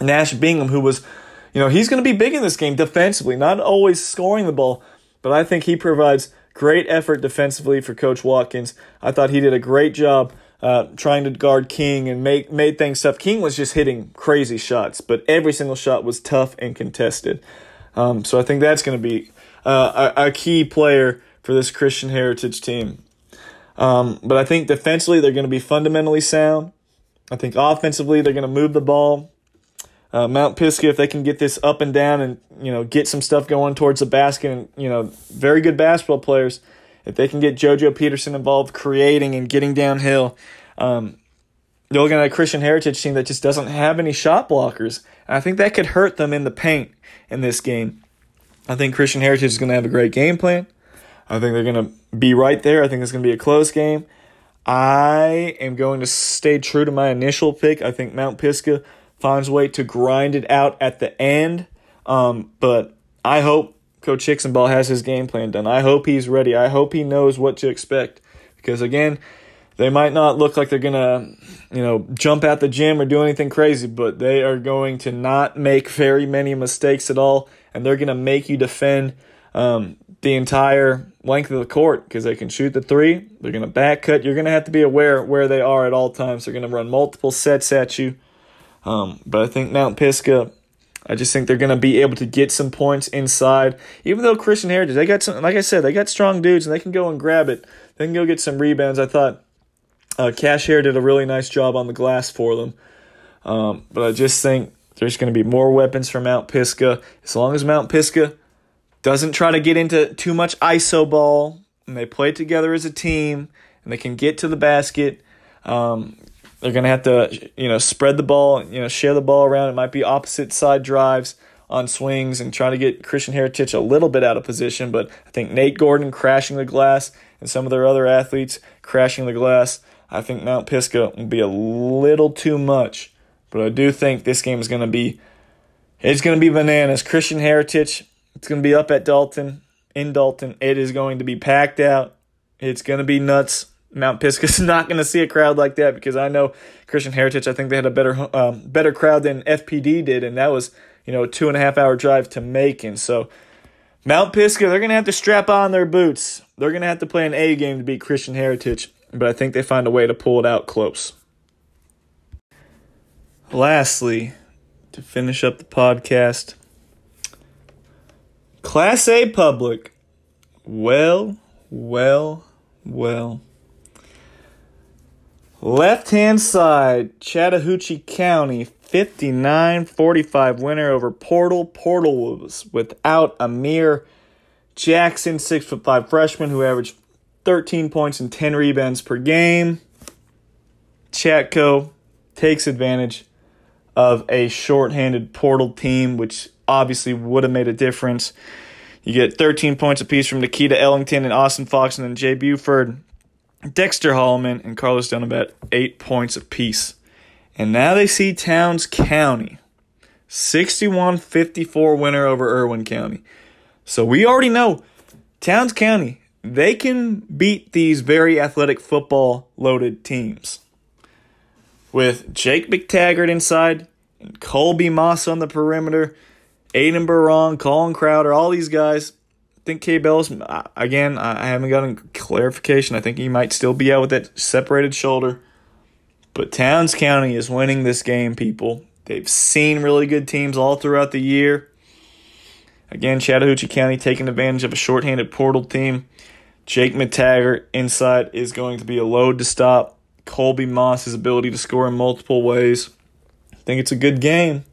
Nash Bingham, who was you know, he's going to be big in this game defensively, not always scoring the ball, but I think he provides great effort defensively for Coach Watkins. I thought he did a great job uh, trying to guard King and make made things tough. King was just hitting crazy shots, but every single shot was tough and contested. Um, so I think that's going to be uh, a, a, key player for this Christian Heritage team. Um, but I think defensively they're going to be fundamentally sound. I think offensively they're going to move the ball. Uh, Mount Pisgah, if they can get this up and down and you know get some stuff going towards the basket, and you know very good basketball players if they can get JoJo Peterson involved, creating and getting downhill, um, you're looking at a Christian Heritage team that just doesn't have any shot blockers. And I think that could hurt them in the paint in this game. I think Christian Heritage is going to have a great game plan. I think they're going to be right there. I think it's going to be a close game. I am going to stay true to my initial pick. I think Mount Pisgah finds a way to grind it out at the end. Um, but I hope Coach Hicksonball has his game plan done. I hope he's ready. I hope he knows what to expect. Because again, they might not look like they're gonna, you know, jump out the gym or do anything crazy, but they are going to not make very many mistakes at all, and they're gonna make you defend um, the entire length of the court because they can shoot the three. They're gonna back cut. You're gonna have to be aware where they are at all times. They're gonna run multiple sets at you. Um, but I think Mount Pisgah I just think they're going to be able to get some points inside. Even though Christian Heritage, they got some, like I said, they got strong dudes and they can go and grab it. They can go get some rebounds. I thought uh, Cash here did a really nice job on the glass for them. Um, but I just think there's going to be more weapons for Mount Pisgah. As long as Mount Pisgah doesn't try to get into too much ISO ball and they play together as a team and they can get to the basket. Um, they're going to have to, you know, spread the ball, you know, share the ball around. It might be opposite side drives on swings and trying to get Christian Heritage a little bit out of position. But I think Nate Gordon crashing the glass and some of their other athletes crashing the glass, I think Mount Pisgah will be a little too much. But I do think this game is going to be, it's going to be bananas. Christian Heritage, it's going to be up at Dalton, in Dalton. It is going to be packed out. It's going to be nuts. Mount Pisgah's (laughs) not going to see a crowd like that because I know Christian Heritage. I think they had a better um, better crowd than FPD did, and that was you know a two and a half hour drive to Macon. So Mount Pisgah, they're going to have to strap on their boots. They're going to have to play an A game to beat Christian Heritage, but I think they find a way to pull it out close. Lastly, to finish up the podcast, Class A public. Well, well, well. Left hand side, Chattahoochee County, 59 45 winner over Portal. Portal was without Amir Jackson, 6'5 freshman who averaged 13 points and 10 rebounds per game. Chatco takes advantage of a short-handed Portal team, which obviously would have made a difference. You get 13 points apiece from Nikita Ellington and Austin Fox, and then Jay Buford Dexter Holloman and Carlos Dunabet, eight points apiece. And now they see Towns County, 61 54 winner over Irwin County. So we already know Towns County, they can beat these very athletic football loaded teams. With Jake McTaggart inside and Colby Moss on the perimeter, Aiden Barong, Colin Crowder, all these guys, think K Bells uh, again. I haven't gotten clarification. I think he might still be out with that separated shoulder. But Towns County is winning this game, people. They've seen really good teams all throughout the year. Again, Chattahoochee County taking advantage of a shorthanded portal team. Jake McTaggart inside is going to be a load to stop. Colby Moss's ability to score in multiple ways. I think it's a good game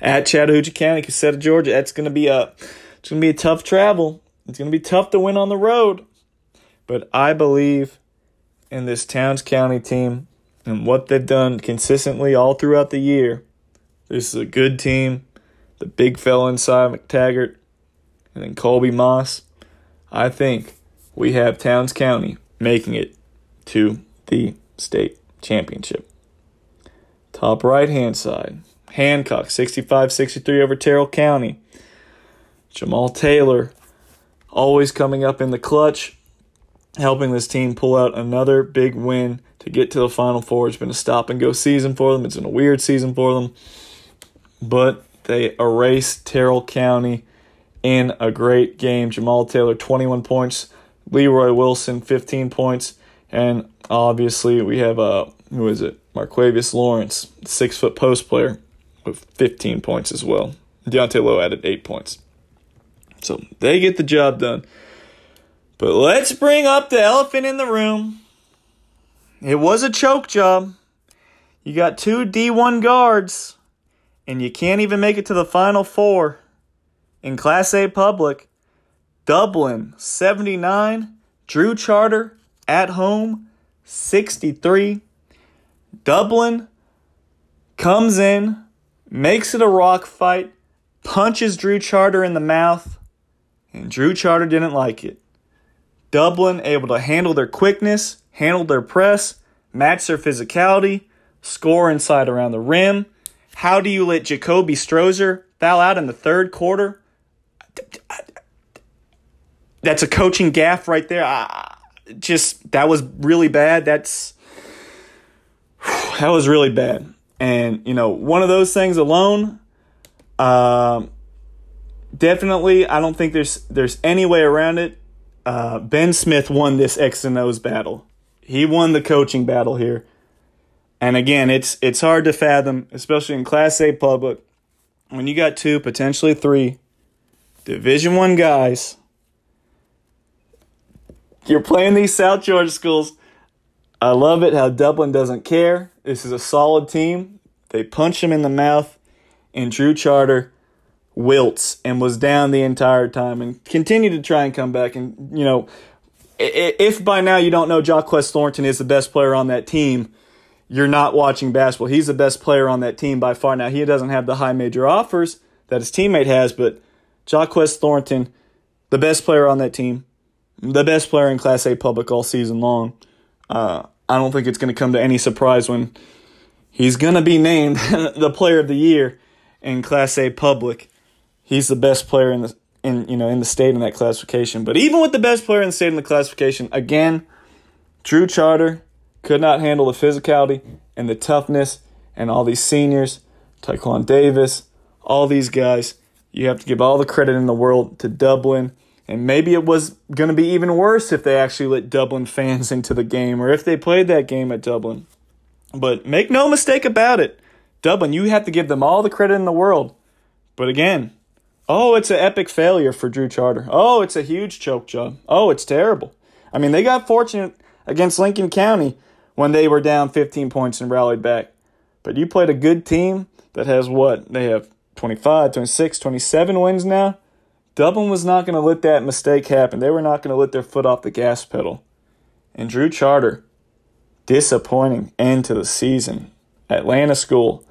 at Chattahoochee County, Cusseta, Georgia. That's going to be a it's going to be a tough travel. It's going to be tough to win on the road. But I believe in this Towns County team and what they've done consistently all throughout the year. This is a good team. The big fella inside McTaggart and then Colby Moss. I think we have Towns County making it to the state championship. Top right hand side. Hancock 65 63 over Terrell County. Jamal Taylor always coming up in the clutch, helping this team pull out another big win to get to the Final Four. It's been a stop and go season for them. It's been a weird season for them, but they erased Terrell County in a great game. Jamal Taylor, 21 points. Leroy Wilson, 15 points. And obviously, we have, uh, who is it? Marquavius Lawrence, six foot post player with 15 points as well. Deontay Lowe added eight points. So they get the job done. But let's bring up the elephant in the room. It was a choke job. You got two D1 guards, and you can't even make it to the final four in Class A public. Dublin 79, Drew Charter at home 63. Dublin comes in, makes it a rock fight, punches Drew Charter in the mouth, and Drew Charter didn't like it. Dublin able to handle their quickness, handle their press, match their physicality, score inside around the rim. How do you let Jacoby Strozer foul out in the third quarter? That's a coaching gaffe right there. I, just that was really bad. That's (sighs) that was really bad. And you know, one of those things alone, um, definitely, I don't think there's there's any way around it. Uh, ben Smith won this X and O's battle. He won the coaching battle here. And again, it's it's hard to fathom, especially in Class A public, when you got two, potentially three Division One guys. You're playing these South Georgia schools. I love it how Dublin doesn't care. This is a solid team. They punch him in the mouth, and Drew Charter wilts and was down the entire time and continued to try and come back. And you know, if by now you don't know Jaquez Thornton is the best player on that team, you're not watching basketball. He's the best player on that team by far. Now, he doesn't have the high major offers that his teammate has, but Jaquez Thornton, the best player on that team, the best player in Class A public all season long. Uh, I don't think it's going to come to any surprise when he's going to be named (laughs) the player of the year in Class A public. He's the best player in the in you know in the state in that classification. But even with the best player in the state in the classification, again, Drew Charter could not handle the physicality and the toughness and all these seniors, Taekwon Davis, all these guys. You have to give all the credit in the world to Dublin. And maybe it was going to be even worse if they actually let Dublin fans (laughs) into the game or if they played that game at Dublin. But make no mistake about it. Dublin, you have to give them all the credit in the world. But again, oh, it's an epic failure for Drew Charter. Oh, it's a huge choke job. Oh, it's terrible. I mean, they got fortunate against Lincoln County when they were down 15 points and rallied back. But you played a good team that has what? They have 25, 26, 27 wins now. Dublin was not going to let that mistake happen. They were not going to let their foot off the gas pedal. And Drew Charter, disappointing end to the season. Atlanta School,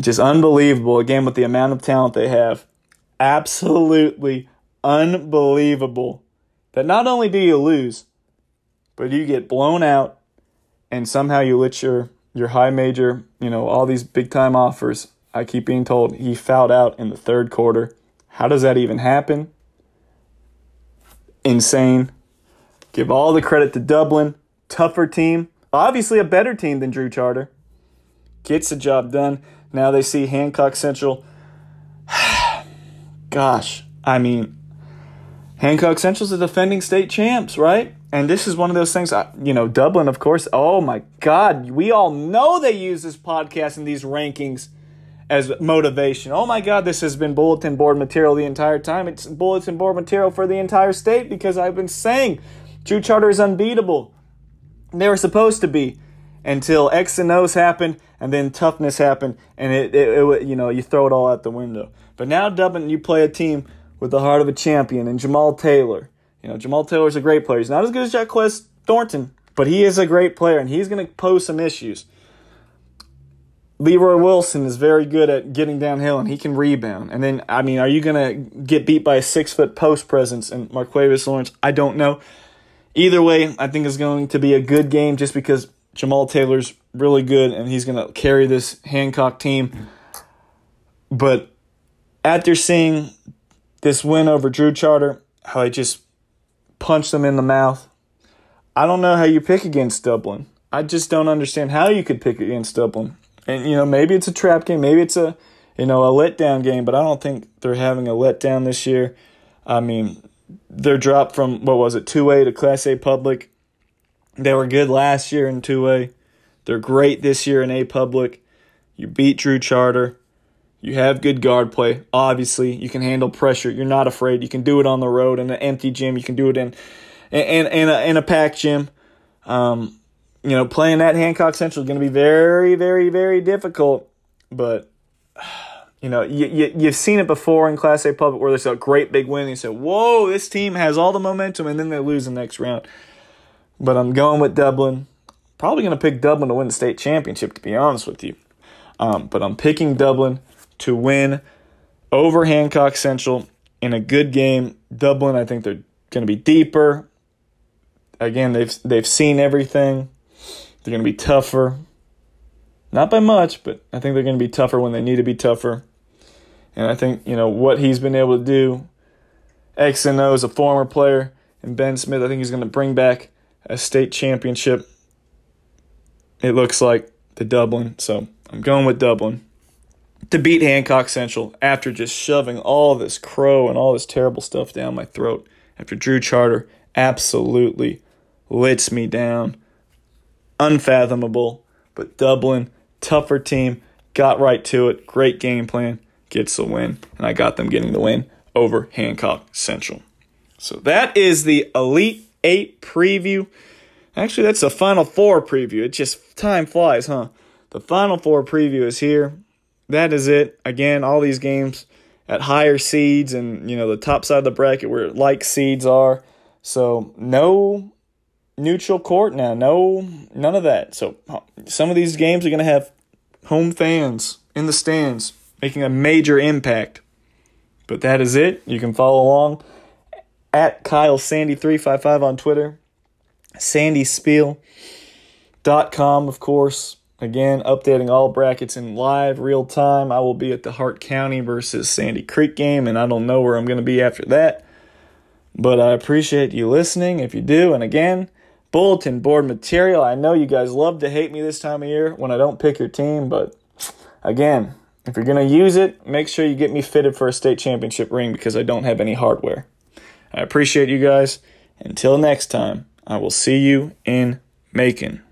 just unbelievable again with the amount of talent they have. Absolutely unbelievable that not only do you lose, but you get blown out and somehow you let your your high major, you know, all these big time offers. I keep being told he fouled out in the third quarter. How does that even happen? Insane. Give all the credit to Dublin. Tougher team. Obviously a better team than Drew Charter. Gets the job done. Now they see Hancock Central. (sighs) Gosh, I mean, Hancock Central's the defending state champs, right? And this is one of those things, I, you know, Dublin, of course. Oh my God, we all know they use this podcast and these rankings as motivation. Oh my God, this has been bulletin board material the entire time. It's bulletin board material for the entire state because I've been saying Drew Charter is unbeatable. They were supposed to be until X and O's happened and then toughness happened and it, it, it, you know, you throw it all out the window. But now, Dublin, you play a team with the heart of a champion and Jamal Taylor you know, Jamal Taylor's a great player. He's not as good as Jaquez Thornton, but he is a great player, and he's going to pose some issues. Leroy Wilson is very good at getting downhill, and he can rebound. And then, I mean, are you going to get beat by a six foot post presence and Marquavius Lawrence? I don't know. Either way, I think it's going to be a good game just because Jamal Taylor's really good and he's going to carry this Hancock team. But after seeing this win over Drew Charter, how I just punched them in the mouth. I don't know how you pick against Dublin. I just don't understand how you could pick against Dublin. And you know, maybe it's a trap game, maybe it's a you know a letdown game, but I don't think they're having a letdown this year. I mean, they're dropped from what was it two A to Class A public. They were good last year in 2A. They're great this year in A Public. You beat Drew Charter. You have good guard play. Obviously, you can handle pressure. You're not afraid. You can do it on the road in an empty gym. You can do it in in in a, in a packed gym. Um, you know, playing at Hancock Central is going to be very, very, very difficult. But (sighs) you know, you, you you've seen it before in Class A public where there's a great big win. And you say, "Whoa, this team has all the momentum," and then they lose the next round. But I'm going with Dublin. Probably going to pick Dublin to win the state championship, to be honest with you. Um, but I'm picking Dublin to win over Hancock Central in a good game. Dublin, I think they're going to be deeper. Again, they've they've seen everything. They're going to be tougher. Not by much, but I think they're going to be tougher when they need to be tougher. And I think, you know, what he's been able to do, X and O as a former player, and Ben Smith, I think he's going to bring back a state championship. It looks like the Dublin. So I'm going with Dublin to beat Hancock Central after just shoving all this crow and all this terrible stuff down my throat. After Drew Charter absolutely lets me down. Unfathomable. But Dublin, tougher team, got right to it. Great game plan, gets the win. And I got them getting the win over Hancock Central. So that is the Elite Eight preview. Actually, that's the Final Four preview. It just time flies, huh? The Final Four preview is here. That is it. Again, all these games at higher seeds and you know the top side of the bracket where like seeds are. So no neutral court now. No, none of that. So some of these games are going to have home fans in the stands making a major impact. But that is it. You can follow along at Kyle Sandy 355 on Twitter. SandySpiel.com, of course. Again, updating all brackets in live, real time. I will be at the Hart County versus Sandy Creek game, and I don't know where I'm going to be after that. But I appreciate you listening if you do. And again, bulletin board material. I know you guys love to hate me this time of year when I don't pick your team, but again, if you're going to use it, make sure you get me fitted for a state championship ring because I don't have any hardware. I appreciate you guys. Until next time, I will see you in Macon.